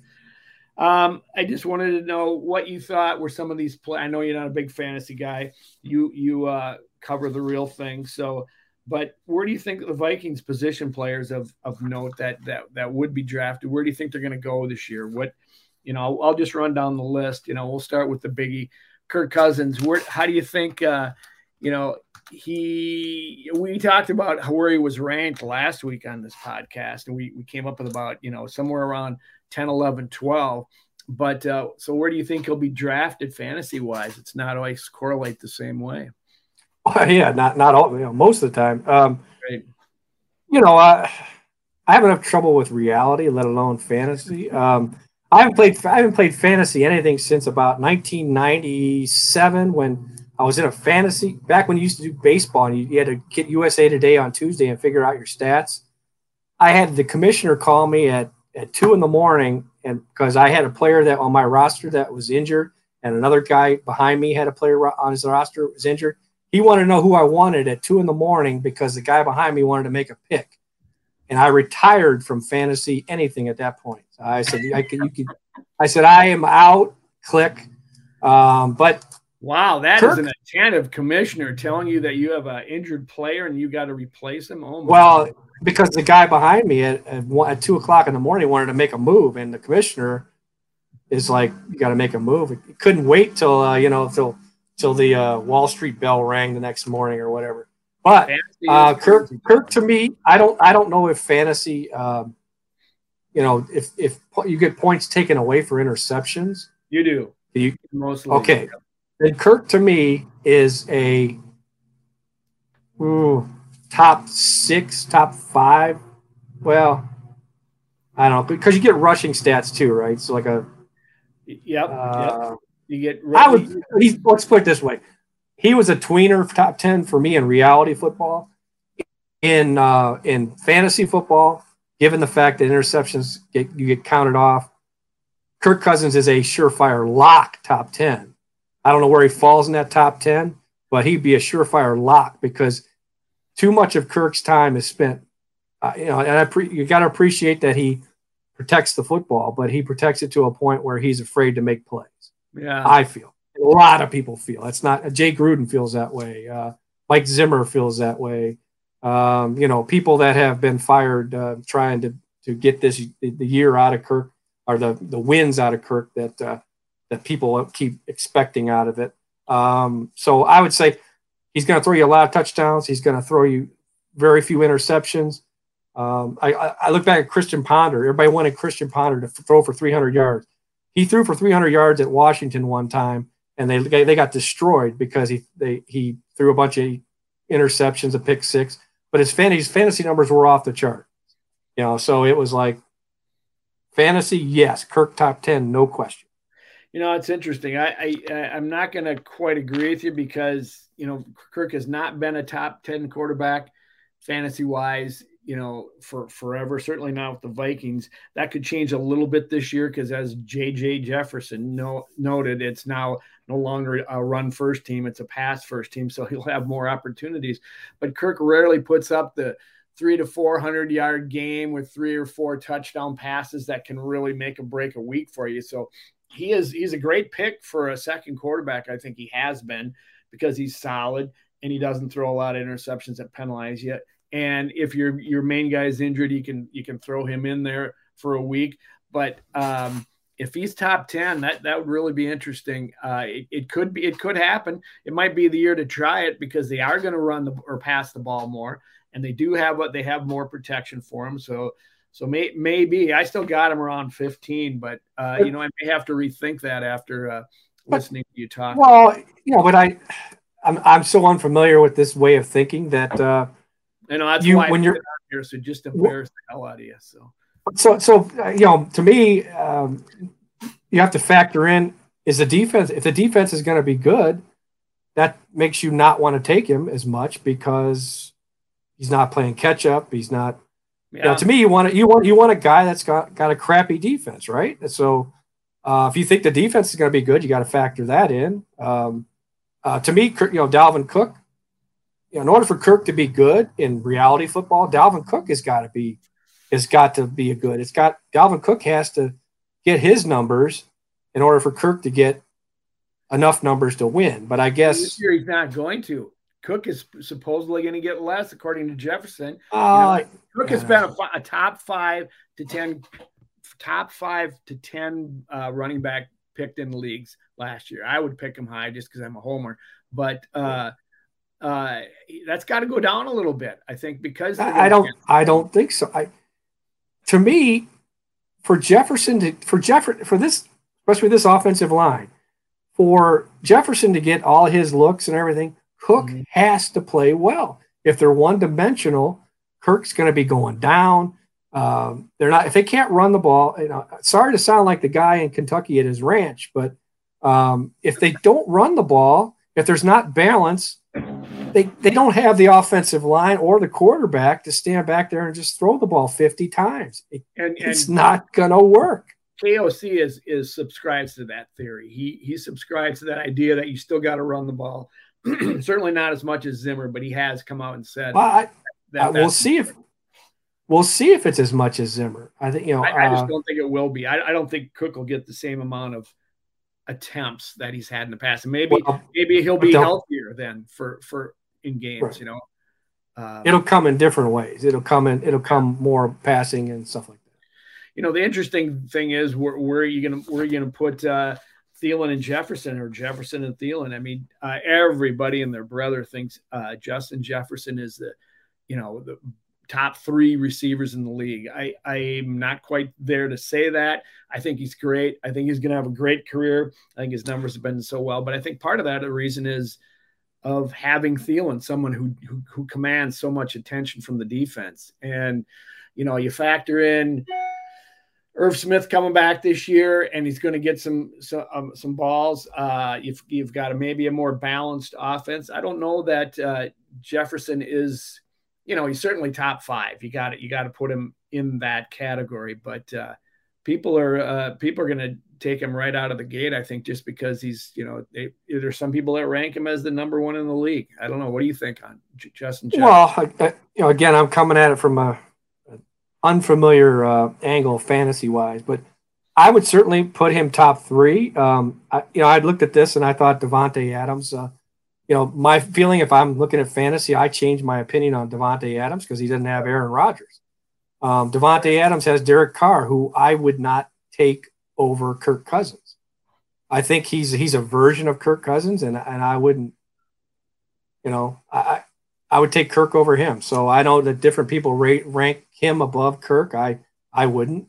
Speaker 1: um, I just wanted to know what you thought were some of these play. I know you're not a big fantasy guy. You you uh, cover the real thing. So, but where do you think the Vikings position players of of note that that that would be drafted? Where do you think they're going to go this year? What you know, I'll just run down the list. You know, we'll start with the biggie, Kirk Cousins. Where, how do you think? Uh, you know, he we talked about where he was ranked last week on this podcast, and we we came up with about you know somewhere around 10, 11, 12. But uh, so where do you think he'll be drafted fantasy wise? It's not always correlate the same way.
Speaker 2: Well, yeah, not not all. You know, most of the time. Um, right. You know, I I have enough trouble with reality, let alone fantasy. Um, I haven't played I haven't played fantasy anything since about 1997 when I was in a fantasy back when you used to do baseball and you, you had to get USA Today on Tuesday and figure out your stats. I had the commissioner call me at at two in the morning and because I had a player that on my roster that was injured and another guy behind me had a player on his roster was injured. He wanted to know who I wanted at two in the morning because the guy behind me wanted to make a pick, and I retired from fantasy anything at that point. I said, I could, you could, I said, I am out. Click. Um, but
Speaker 1: wow, that Kirk, is an attentive commissioner telling you that you have an injured player and you got to replace him. Oh
Speaker 2: well, God. because the guy behind me at, at, at two o'clock in the morning wanted to make a move, and the commissioner is like, you got to make a move. It couldn't wait till uh, you know till till the uh, Wall Street bell rang the next morning or whatever. But uh, Kirk, Kirk, to me, I don't, I don't know if fantasy, um, you know, if if you get points taken away for interceptions,
Speaker 1: you do.
Speaker 2: You mostly okay. Then Kirk to me is a ooh, top six, top five. Well, I don't know because you get rushing stats too, right? So like a
Speaker 1: Yep. Uh, yep. You get.
Speaker 2: I would. He's, let's put it this way: he was a tweener top ten for me in reality football. In uh, in fantasy football, given the fact that interceptions get you get counted off, Kirk Cousins is a surefire lock top ten. I don't know where he falls in that top ten, but he'd be a surefire lock because too much of Kirk's time is spent. Uh, you know, and I pre- you got to appreciate that he protects the football, but he protects it to a point where he's afraid to make plays.
Speaker 1: Yeah,
Speaker 2: I feel a lot of people feel that's not. Jay Gruden feels that way. Uh, Mike Zimmer feels that way. Um, you know, people that have been fired uh, trying to to get this the year out of Kirk or the the wins out of Kirk that uh, that people keep expecting out of it. Um, so I would say he's going to throw you a lot of touchdowns. He's going to throw you very few interceptions. Um, I, I, look back at Christian Ponder. Everybody wanted Christian Ponder to throw for 300 yards. He threw for 300 yards at Washington one time, and they they got destroyed because he they he threw a bunch of interceptions, a pick six, but his fantasy fantasy numbers were off the chart. You know, so it was like fantasy, yes, Kirk top 10, no question.
Speaker 1: You know, it's interesting. I, I I'm not going to quite agree with you because you know Kirk has not been a top 10 quarterback fantasy wise you know, for forever. Certainly not with the Vikings. That could change a little bit this year because, as J.J. Jefferson no, noted, it's now no longer a run first team; it's a pass first team. So he'll have more opportunities. But Kirk rarely puts up the three to four hundred yard game with three or four touchdown passes that can really make a break a week for you. So he is he's a great pick for a second quarterback. I think he has been because he's solid and he doesn't throw a lot of interceptions that penalize you and if your your main guy is injured, you can you can throw him in there for a week. But um, if he's top ten, that that would really be interesting. Uh, it, it, could be it could happen. It might be the year to try it because they are going to run the or pass the ball more, and they do have what they have more protection for him. So so may, maybe I still got him around fifteen, but uh, you know I may have to rethink that after uh, listening to you talk.
Speaker 2: Well, you know, but I I'm I'm so unfamiliar with this way of thinking that.
Speaker 1: I know that's you, why when you're here, so just embarrass the hell out of you. So,
Speaker 2: so, so uh, you know, to me, um, you have to factor in is the defense. If the defense is going to be good, that makes you not want to take him as much because he's not playing catch up. He's not. Yeah. You know, to me, you want it you want you want a guy that's got got a crappy defense, right? So, uh, if you think the defense is going to be good, you got to factor that in. Um, uh, to me, you know, Dalvin Cook you know, in order for Kirk to be good in reality football, Dalvin Cook has got to be has got to be a good. It's got Dalvin Cook has to get his numbers in order for Kirk to get enough numbers to win. But I guess
Speaker 1: this year he's not going to. Cook is supposedly going to get less, according to Jefferson.
Speaker 2: Uh, you know,
Speaker 1: Cook yeah. has been a, a, top five to ten, top five to ten uh, running back picked in the leagues last year. I would pick him high just because I'm a homer, but uh, uh, that's got to go down a little bit. I think because
Speaker 2: I, I don't. I don't think so. I, to me, for Jefferson to for Jefferson for this, especially this offensive line, for Jefferson to get all his looks and everything, Cook mm-hmm. has to play well. If they're one dimensional, Kirk's going to be going down. Um, they're not if they can't run the ball. You know, sorry to sound like the guy in Kentucky at his ranch, but um, if they don't run the ball, if there's not balance, they they don't have the offensive line or the quarterback to stand back there and just throw the ball 50 times. It, and, and, it's not going to work.
Speaker 1: KOC is is subscribes to that theory. He he subscribes to that idea that you still got to run the ball. Certainly not as much as Zimmer, but he has come out and said.
Speaker 2: Well, I, that, we'll see if we'll see if it's as much as Zimmer. I think you know.
Speaker 1: I, I just uh, don't think it will be. I, I, don't think Cook will get the same amount of attempts that he's had in the past, and maybe well, maybe he'll be then for for in games. Right. You know,
Speaker 2: um, it'll come in different ways. It'll come in. It'll come more passing and stuff like that.
Speaker 1: You know, the interesting thing is where, where are you gonna where are you gonna put uh, Thielen and Jefferson or Jefferson and Thielen? I mean, uh, everybody and their brother thinks uh, Justin Jefferson is the you know the top three receivers in the league. I I'm not quite there to say that. I think he's great. I think he's going to have a great career. I think his numbers have been so well, but I think part of that the reason is of having Thielen, someone who, who, who commands so much attention from the defense. And you know, you factor in Irv Smith coming back this year, and he's going to get some some, um, some balls. Uh, you've you've got a, maybe a more balanced offense. I don't know that uh, Jefferson is, you know, he's certainly top five. You got it. You got to put him in that category. But uh, people are uh, people are going to take him right out of the gate. I think just because he's, you know, they, there's some people that rank him as the number one in the league. I don't know. What do you think on J- Justin?
Speaker 2: Well, I, I, you know, again, I'm coming at it from a, a unfamiliar uh, angle, fantasy wise, but I would certainly put him top three. Um, I, you know, I looked at this and I thought Davante Adams. Uh, you know, my feeling if I'm looking at fantasy, I change my opinion on Davante Adams because he doesn't have Aaron Rodgers. Um, Davante Adams has Derek Carr, who I would not take over Kirk Cousins. I think he's he's a version of Kirk Cousins, and and I wouldn't, you know, I I would take Kirk over him. So I know that different people rate rank him above Kirk. I I wouldn't.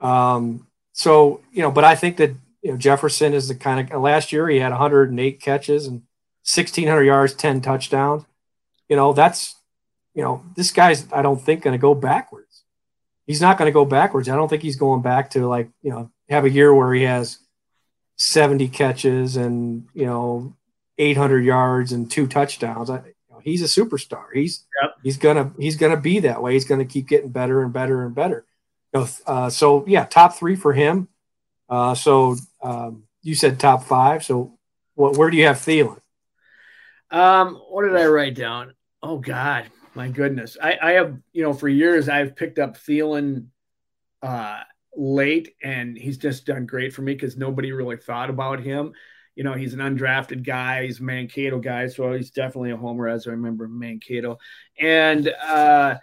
Speaker 2: Um, so you know, but I think that you know Jefferson is the kind of last year he had 108 catches and 1600 yards, 10 touchdowns. You know, that's you know this guy's I don't think going to go backwards. He's not going to go backwards. I don't think he's going back to like you know have a year where he has 70 catches and you know 800 yards and two touchdowns. I, you know, he's a superstar. He's yep. he's gonna he's gonna be that way. He's gonna keep getting better and better and better. You know, uh, so yeah, top three for him. Uh, so um, you said top five. So what? Where do you have Thielen?
Speaker 1: Um, what did I write down? Oh God, my goodness. I, I have you know for years I've picked up Thielen uh, late, and he's just done great for me because nobody really thought about him. You know, he's an undrafted guy. He's a Mankato guy, so he's definitely a homer, as I remember Mankato. And uh,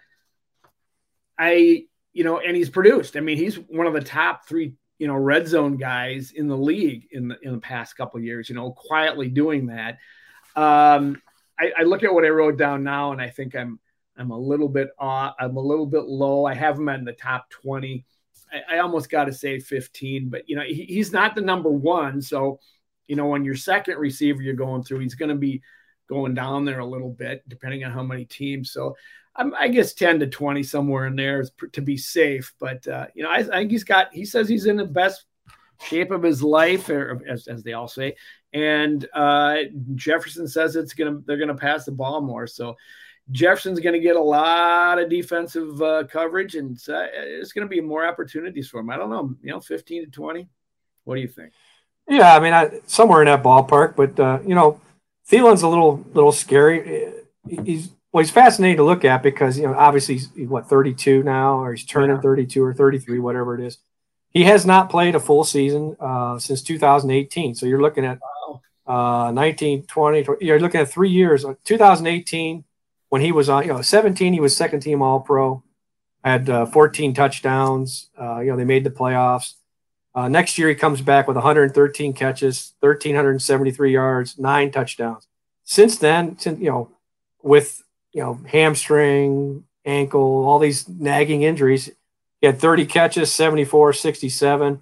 Speaker 1: I, you know, and he's produced. I mean, he's one of the top three, you know, red zone guys in the league in the in the past couple years. You know, quietly doing that. Um, I, I look at what I wrote down now, and I think I'm I'm a little bit off. I'm a little bit low. I have him in the top twenty. I, I almost got to say 15, but you know, he, he's not the number one. So, you know, when your second receiver you're going through, he's going to be going down there a little bit, depending on how many teams. So, I'm, i guess 10 to 20 somewhere in there to be safe. But uh, you know, I, I, think he's got. He says he's in the best shape of his life, or as, as they all say. And uh, Jefferson says it's gonna they're gonna pass the ball more. So Jefferson's going to get a lot of defensive uh, coverage, and uh, it's going to be more opportunities for him. I don't know, you know, fifteen to twenty. What do you think?
Speaker 2: Yeah, I mean, I, somewhere in that ballpark. But uh, you know, Thielen's a little little scary. He's well, he's fascinating to look at because you know, obviously he's, he's what thirty two now, or he's turning yeah. thirty two or thirty three, whatever it is. He has not played a full season uh, since 2018. So you're looking at uh, 19, 20, you're looking at three years. 2018 when he was on, you know, 17, he was second team All Pro, had uh, 14 touchdowns. Uh, you know, they made the playoffs. Uh, next year, he comes back with 113 catches, 1,373 yards, nine touchdowns. Since then, since, you know, with you know hamstring, ankle, all these nagging injuries, he had 30 catches, 74, 67.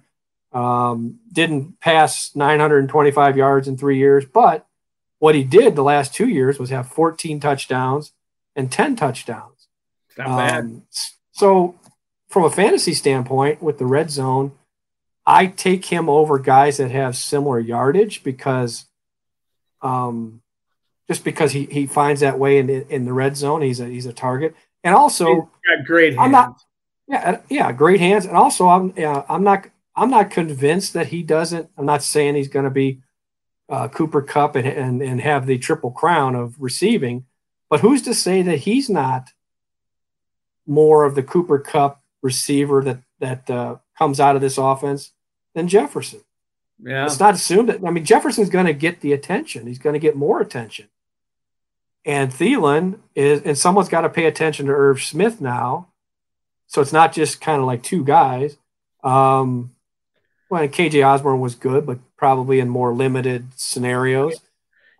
Speaker 2: Um, didn't pass 925 yards in three years, but what he did the last two years was have 14 touchdowns, and 10 touchdowns.
Speaker 1: Not bad. Um,
Speaker 2: so, from a fantasy standpoint, with the red zone, I take him over guys that have similar yardage because, um, just because he, he finds that way in in the red zone, he's a he's a target, and also
Speaker 1: great hands.
Speaker 2: I'm not, yeah, yeah, great hands, and also I'm yeah, I'm not I'm not convinced that he doesn't. I'm not saying he's going to be uh, Cooper Kupp and, and and have the triple crown of receiving, but who's to say that he's not more of the Cooper Kupp receiver that that uh, comes out of this offense than Jefferson?
Speaker 1: Yeah,
Speaker 2: it's not assumed that. I mean, Jefferson's going to get the attention. He's going to get more attention. And Thielen is, and someone's got to pay attention to Irv Smith now. So it's not just kind of like two guys. Um, well, KJ Osborn was good, but probably in more limited scenarios.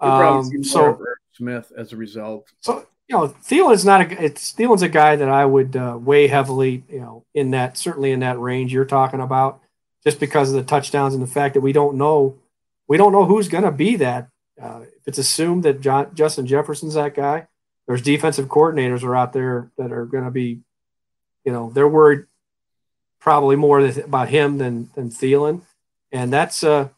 Speaker 1: Um, so Smith as a result.
Speaker 2: So you know, Thielen's not a. It's Thielen's a guy that I would uh, weigh heavily. You know, in that certainly in that range you're talking about, just because of the touchdowns and the fact that we don't know, we don't know who's going to be that uh, if it's assumed that John, Justin Jefferson's that guy, there's defensive coordinators are out there that are going to be, you know, they're worried probably more about him than than Thielen, and that's uh,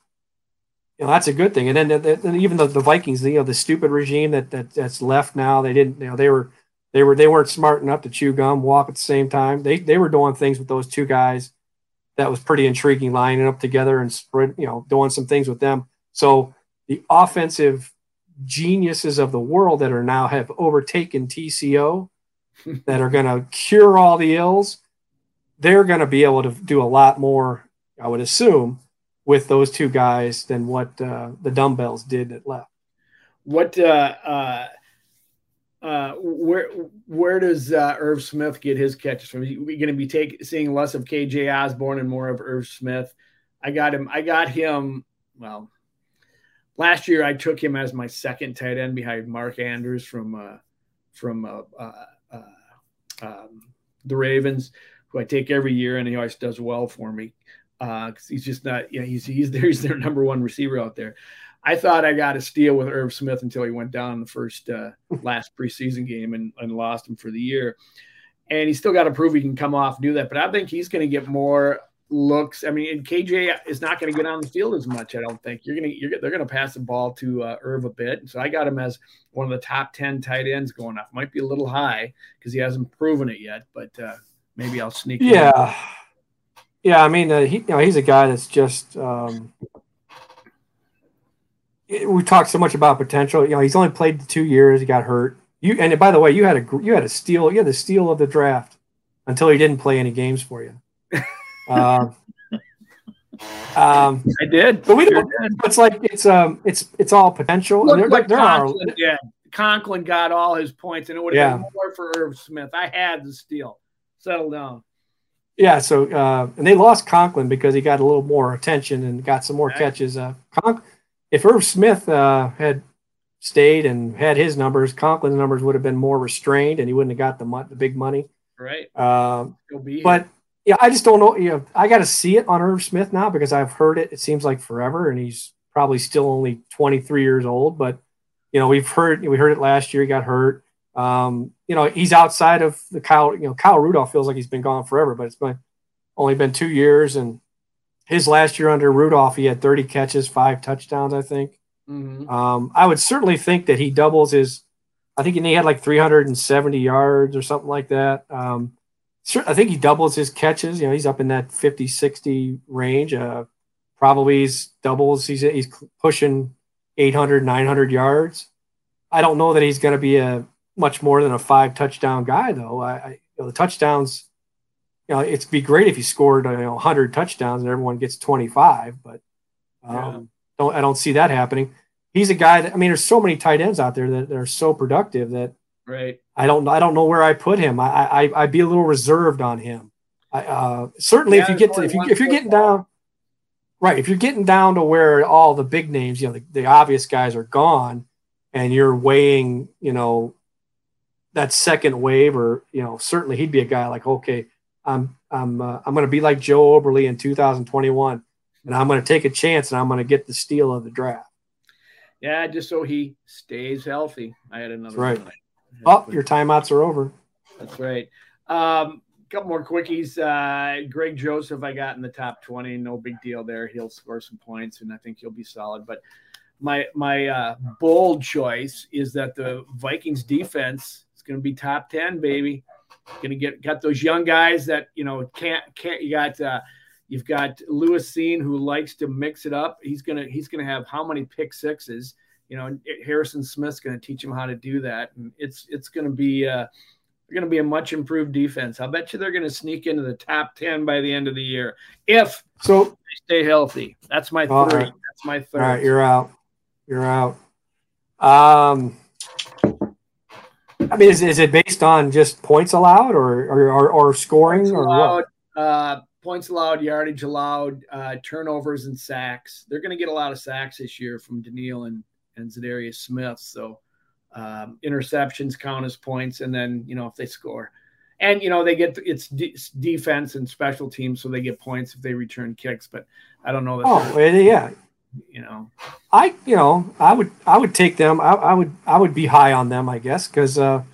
Speaker 2: you know, that's a good thing. And then, even the, the Vikings, you know, the stupid regime that, that that's left now, they didn't, you know, they were they were they weren't smart enough to chew gum, walk at the same time. They they were doing things with those two guys that was pretty intriguing, lining up together and spread, you know, doing some things with them. So the offensive geniuses of the world that are now have overtaken TCO, that are going to cure all the ills, they're going to be able to do a lot more, I would assume, with those two guys than what uh, the dumbbells did at left.
Speaker 1: What uh, uh, uh, where where does uh, Irv Smith get his catches from? We're going to be take, seeing less of KJ Osborn and more of Irv Smith. I got him. I got him. Well, last year I took him as my second tight end behind Mark Andrews from uh, from uh, uh, um, the Ravens, who I take every year, and he always does well for me because uh, he's just not. You know, he's he's there. He's their number one receiver out there. I thought I got a steal with Irv Smith until he went down in the first uh, last preseason game and, and lost him for the year. And he's still got to prove he can come off and do that. But I think he's going to get more looks. I mean, KJ is not going to get on the field as much. I don't think you're going to. You're, they're going to pass the ball to uh, Irv a bit. So I got him as one of the top ten tight ends going off. Might be a little high because he hasn't proven it yet, but uh, maybe I'll sneak.
Speaker 2: Yeah, in. yeah. I mean, uh, he you know he's a guy that's just. Um, we talked so much about potential. You know, he's only played two years. He got hurt. You and by the way, you had a you had a steal. You had the steal of the draft until he didn't play any games for you. Um,
Speaker 1: um, I did,
Speaker 2: but we don't. It's like it's um, it's it's all potential.
Speaker 1: Look, there, like there Conklin, are, yeah. Conklin got all his points, and it would have yeah. been more for Irv Smith. I had the steal. Settle down.
Speaker 2: Yeah, so uh, and they lost Conklin because he got a little more attention and got some more right. catches. Uh, Con- if Irv Smith uh, had stayed and had his numbers, Conklin's numbers would have been more restrained, and he wouldn't have got the, mo- the big money.
Speaker 1: Right.
Speaker 2: Um, but yeah, I just don't know. You know, I got to see it on Irv Smith now because I've heard it. It seems like forever, and he's probably still only 23 years old. But you know, we've heard we heard it last year. He got hurt. Um, you know, he's outside of the Kyle. You know, Kyle Rudolph feels like he's been gone forever, but it's been only been two years. And his last year under Rudolph, he had 30 catches, five touchdowns, I think. Mm-hmm. Um, I would certainly think that he doubles his. I think he had like 370 yards or something like that. Um, I think he doubles his catches. You know, he's up in that 50, 60 range. Uh, probably he's doubles. He's, he's pushing 800, 900 yards. I don't know that he's going to be a much more than a five touchdown guy, though. I, I you know, the touchdowns, you know, it'd be great if he scored you know 100 touchdowns and everyone gets 25, but um, yeah. don't I don't see that happening. He's a guy that I mean, there's so many tight ends out there that, that are so productive that
Speaker 1: right
Speaker 2: I don't I don't know where I put him. I I I'd be a little reserved on him. I, uh, certainly yeah, if you get to if you if you're getting down right if you're getting down to where all the big names you know the, the obvious guys are gone and you're weighing you know that second wave or you know certainly he'd be a guy like okay I'm I'm uh, I'm going to be like Joe Oberle in 2021 and I'm going to take a chance and I'm going to get the steal of the draft.
Speaker 1: Yeah, just so he stays healthy. I had another
Speaker 2: That's right. Oh, your timeouts are over.
Speaker 1: That's right. Um, a couple more quickies. Uh, Greg Joseph, I got in the top 20. No big deal there. He'll score some points, and I think he'll be solid. But my my uh, bold choice is that the Vikings defense is going to be top 10, baby. Going to get got those young guys that you know can't can't. You got uh, You've got Lewis Cine who likes to mix it up. He's gonna he's gonna have how many pick sixes? You know, Harrison Smith's gonna teach him how to do that, and it's it's gonna be uh, going to be a much improved defense. I'll bet you they're going to sneak into the top ten by the end of the year if
Speaker 2: so
Speaker 1: they stay healthy. That's my third. That's my third.
Speaker 2: All right, you're out. You're out. Um, I mean, is, is it based on just points allowed or or, or, or scoring points or allowed,
Speaker 1: what? Uh, points allowed, yardage allowed, uh, turnovers and sacks. They're going to get a lot of sacks this year from Danielle and and Za'Darius Smith. So um, interceptions count as points, and then you know if they score, and you know they get it's de- defense and special teams, so they get points if they return kicks. But I don't know that.
Speaker 2: Oh yeah,
Speaker 1: you know,
Speaker 2: I you know I would I would take them. I, I would I would be high on them, I guess, because uh,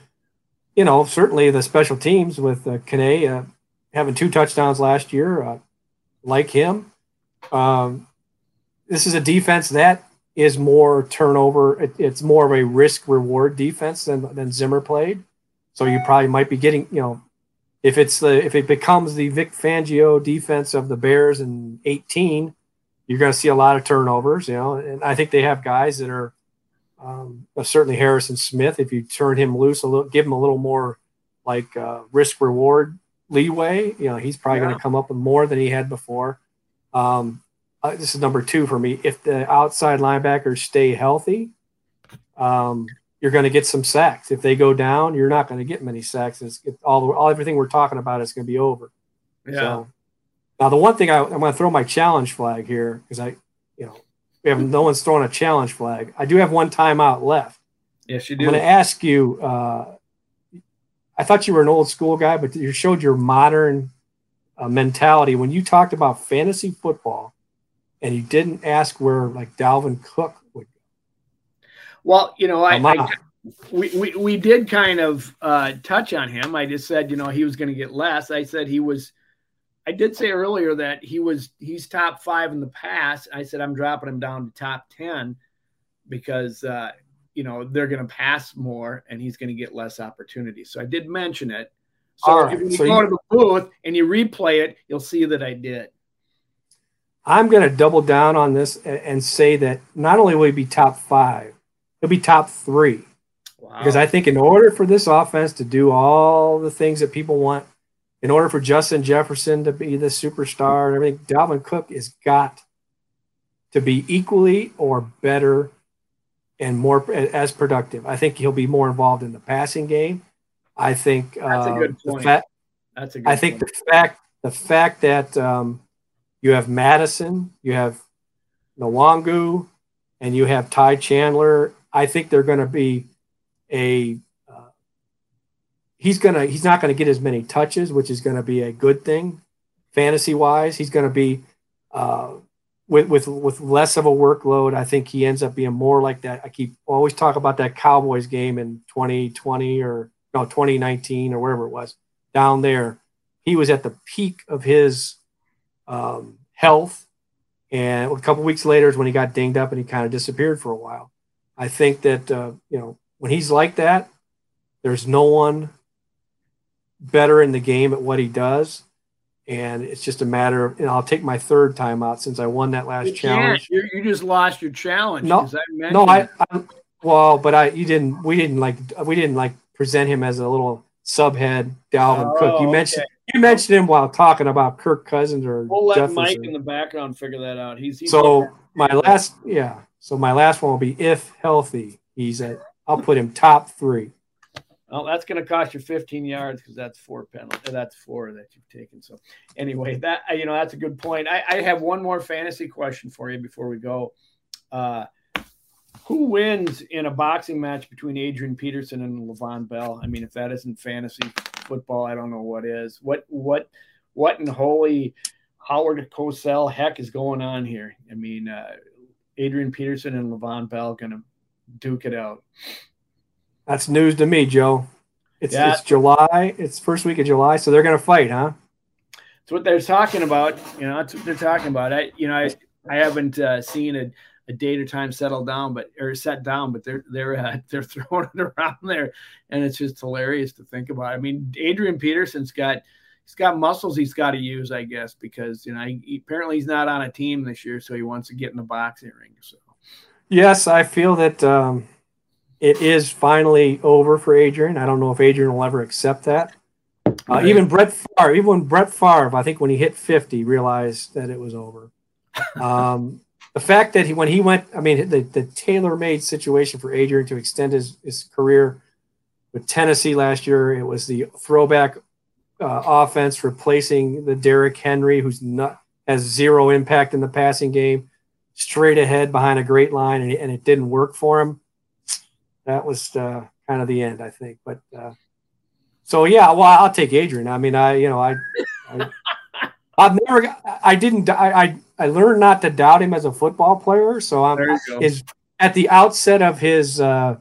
Speaker 2: you know certainly the special teams with uh, Kene uh, having two touchdowns last year, uh, like him. Um, this is a defense that is more turnover. It, it's more of a risk reward defense than than Zimmer played. So you probably might be getting, you know, if it's the if it becomes the Vic Fangio defense of the Bears in 18, you're going to see a lot of turnovers. You know, and I think they have guys that are um, certainly Harrison Smith. If you turn him loose a little, give him a little more like uh, risk reward leeway, you know, he's probably yeah. going to come up with more than he had before. Um, uh, this is number two for me. If the outside linebackers stay healthy, um, you're going to get some sacks. If they go down, you're not going to get many sacks. It's, it, all, all everything we're talking about is going to be over.
Speaker 1: Yeah. So,
Speaker 2: now the one thing I, I'm going to throw my challenge flag here because I, you know, we have no one's throwing a challenge flag. I do have one timeout left.
Speaker 1: Yes, you do.
Speaker 2: I'm going to ask you. Uh, I thought you were an old school guy, but you showed your modern uh, mentality when you talked about fantasy football and he didn't ask where like Dalvin Cook would go.
Speaker 1: Well, you know, I, I we, we, we did kind of uh, touch on him. I just said, you know, he was going to get less. I said he was. I did say earlier that he was he's top five in the past. I said I'm dropping him down to top ten because uh, you know they're going to pass more and he's going to get less opportunities. So I did mention it. So right. if you so go you, to the booth and you replay it, you'll see that I did.
Speaker 2: I'm going to double down on this and say that not only will he be top five, he'll be top three. Wow. Because I think in order for this offense to do all the things that people want, in order for Justin Jefferson to be the superstar and everything, Dalvin Cook has got to be equally or better and more as productive. I think he'll be more involved in the passing game. I think
Speaker 1: that's uh, a good point. That's a
Speaker 2: good I think point. the fact the fact that um, you have Mattison, you have Nwangwu, and you have Ty Chandler. I think they're going to be a. Uh, he's gonna. He's not going to get as many touches, which is going to be a good thing, fantasy wise. He's going to be. Uh, with, with with less of a workload, I think he ends up being more like that. I keep always talk about that Cowboys game in 2020 or no 2019 or wherever it was down there. He was at the peak of his um, health. And a couple weeks later is when he got dinged up and he kind of disappeared for a while. I think that, uh, you know, when he's like that, there's no one better in the game at what he does. And it's just a matter of, and I'll take my third time out since I won that last
Speaker 1: you
Speaker 2: challenge.
Speaker 1: You, you just lost your challenge.
Speaker 2: No, I no, I, I, well, but I, you didn't, we didn't like, we didn't like present him as a little subhead Dalvin oh, Cook. You mentioned, okay. You mentioned him while talking about Kirk Cousins or
Speaker 1: we'll let Jefferson. Mike in the background figure that out. He's, he's
Speaker 2: so my last yeah. So my last one will be if healthy. He's at I'll put him top three.
Speaker 1: Well, that's going to cost you 15 yards because that's four penalty. That's four that you've taken. So anyway, that you know that's a good point. I, I have one more fantasy question for you before we go. Uh, who wins in a boxing match between Adrian Peterson and Le'Veon Bell? I mean, if that isn't fantasy football, I don't know what is. What what what in holy Howard Cosell heck is going on here? I mean, uh, Adrian Peterson and Le'Veon Bell gonna duke it out.
Speaker 2: That's news to me, Joe. It's yeah. it's July. It's first week of July, so they're gonna fight, huh?
Speaker 1: It's what they're talking about. You know, that's what they're talking about. I you know I I haven't uh, seen a a date or time settled down, but or set down, but they're they're uh, they're throwing it around there, and it's just hilarious to think about. I mean, Adrian Peterson's got he's got muscles he's got to use, I guess, because you know he, apparently he's not on a team this year, so he wants to get in the boxing ring. So,
Speaker 2: yes, I feel that um, it is finally over for Adrian. I don't know if Adrian will ever accept that. Uh, even Brett Favre, even when Brett Favre, I think when he hit 50, realized that it was over. Um, the fact that he, when he went, I mean, the, the tailor made situation for Adrian to extend his, his career with Tennessee last year, it was the throwback uh, offense replacing the Derrick Henry, who's not has zero impact in the passing game, straight ahead behind a great line, and, and it didn't work for him. That was uh, kind of the end, I think. But uh, so yeah, well, I'll take Adrian. I mean, I you know, I, I I've never, I didn't, I, I, I learned not to doubt him as a football player. So I'm is at the outset of his uh,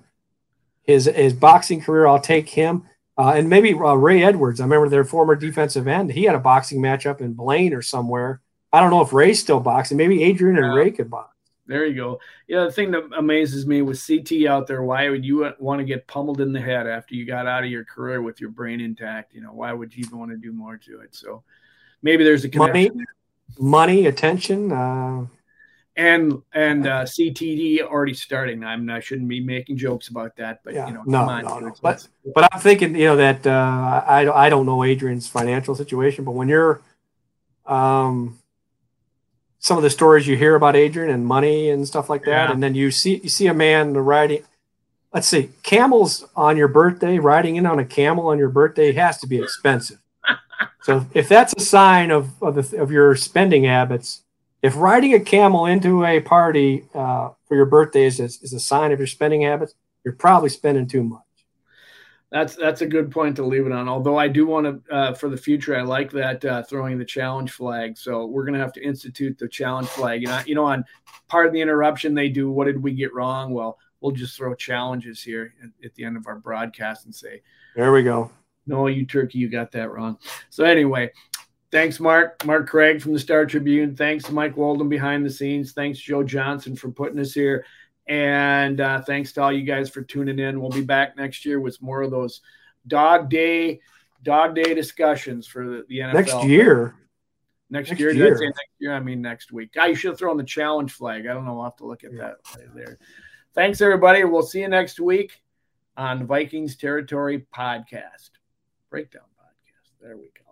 Speaker 2: his his boxing career. I'll take him. Uh, and maybe uh, Ray Edwards. I remember their former defensive end. He had a boxing matchup in Blaine or somewhere. I don't know if Ray's still boxing. Maybe Adrian and Ray could box.
Speaker 1: There you go. Yeah, the thing that amazes me with CT out there, why would you want to get pummeled in the head after you got out of your career with your brain intact? You know, why would you even want to do more to it? So maybe there's a
Speaker 2: connection. Money, money attention. Uh,
Speaker 1: and and uh, CTE already starting. I'm I shouldn't be making jokes about that, but yeah, you know,
Speaker 2: no, on, no, no. But but I'm thinking, you know, that uh, I I don't know Adrian's financial situation, but when you're, um, some of the stories you hear about Adrian and money and stuff like that, yeah. and then you see you see a man riding. Let's see, camels on your birthday, riding in on a camel on your birthday has to be expensive. So if that's a sign of of, the, of your spending habits if riding a camel into a party uh, for your birthday is, is a sign of your spending habits, you're probably spending too much.
Speaker 1: That's that's a good point to leave it on. Although I do want to, uh, for the future, I like that uh, throwing the challenge flag. So we're going to have to institute the challenge flag. You know, you know, on Pardon the Interruption, they do. What did we get wrong? Well, we'll just throw challenges here at, at the end of our broadcast and say,
Speaker 2: "There we go."
Speaker 1: No, you turkey, you got that wrong. So anyway, Thanks, Mark. Mark Craig from the Star Tribune. Thanks, Mike Walden behind the scenes. Thanks, Joe Johnson, for putting us here. And uh, thanks to all you guys for tuning in. We'll be back next year with more of those dog day, dog day discussions for the, the NFL.
Speaker 2: Next year.
Speaker 1: Next, next year, year. next year. I mean next week. You should have thrown the challenge flag. I don't know. I'll have to look at yeah. that there. Thanks, everybody. We'll see you next week on Vikings Territory Podcast. Breakdown Podcast. There we go.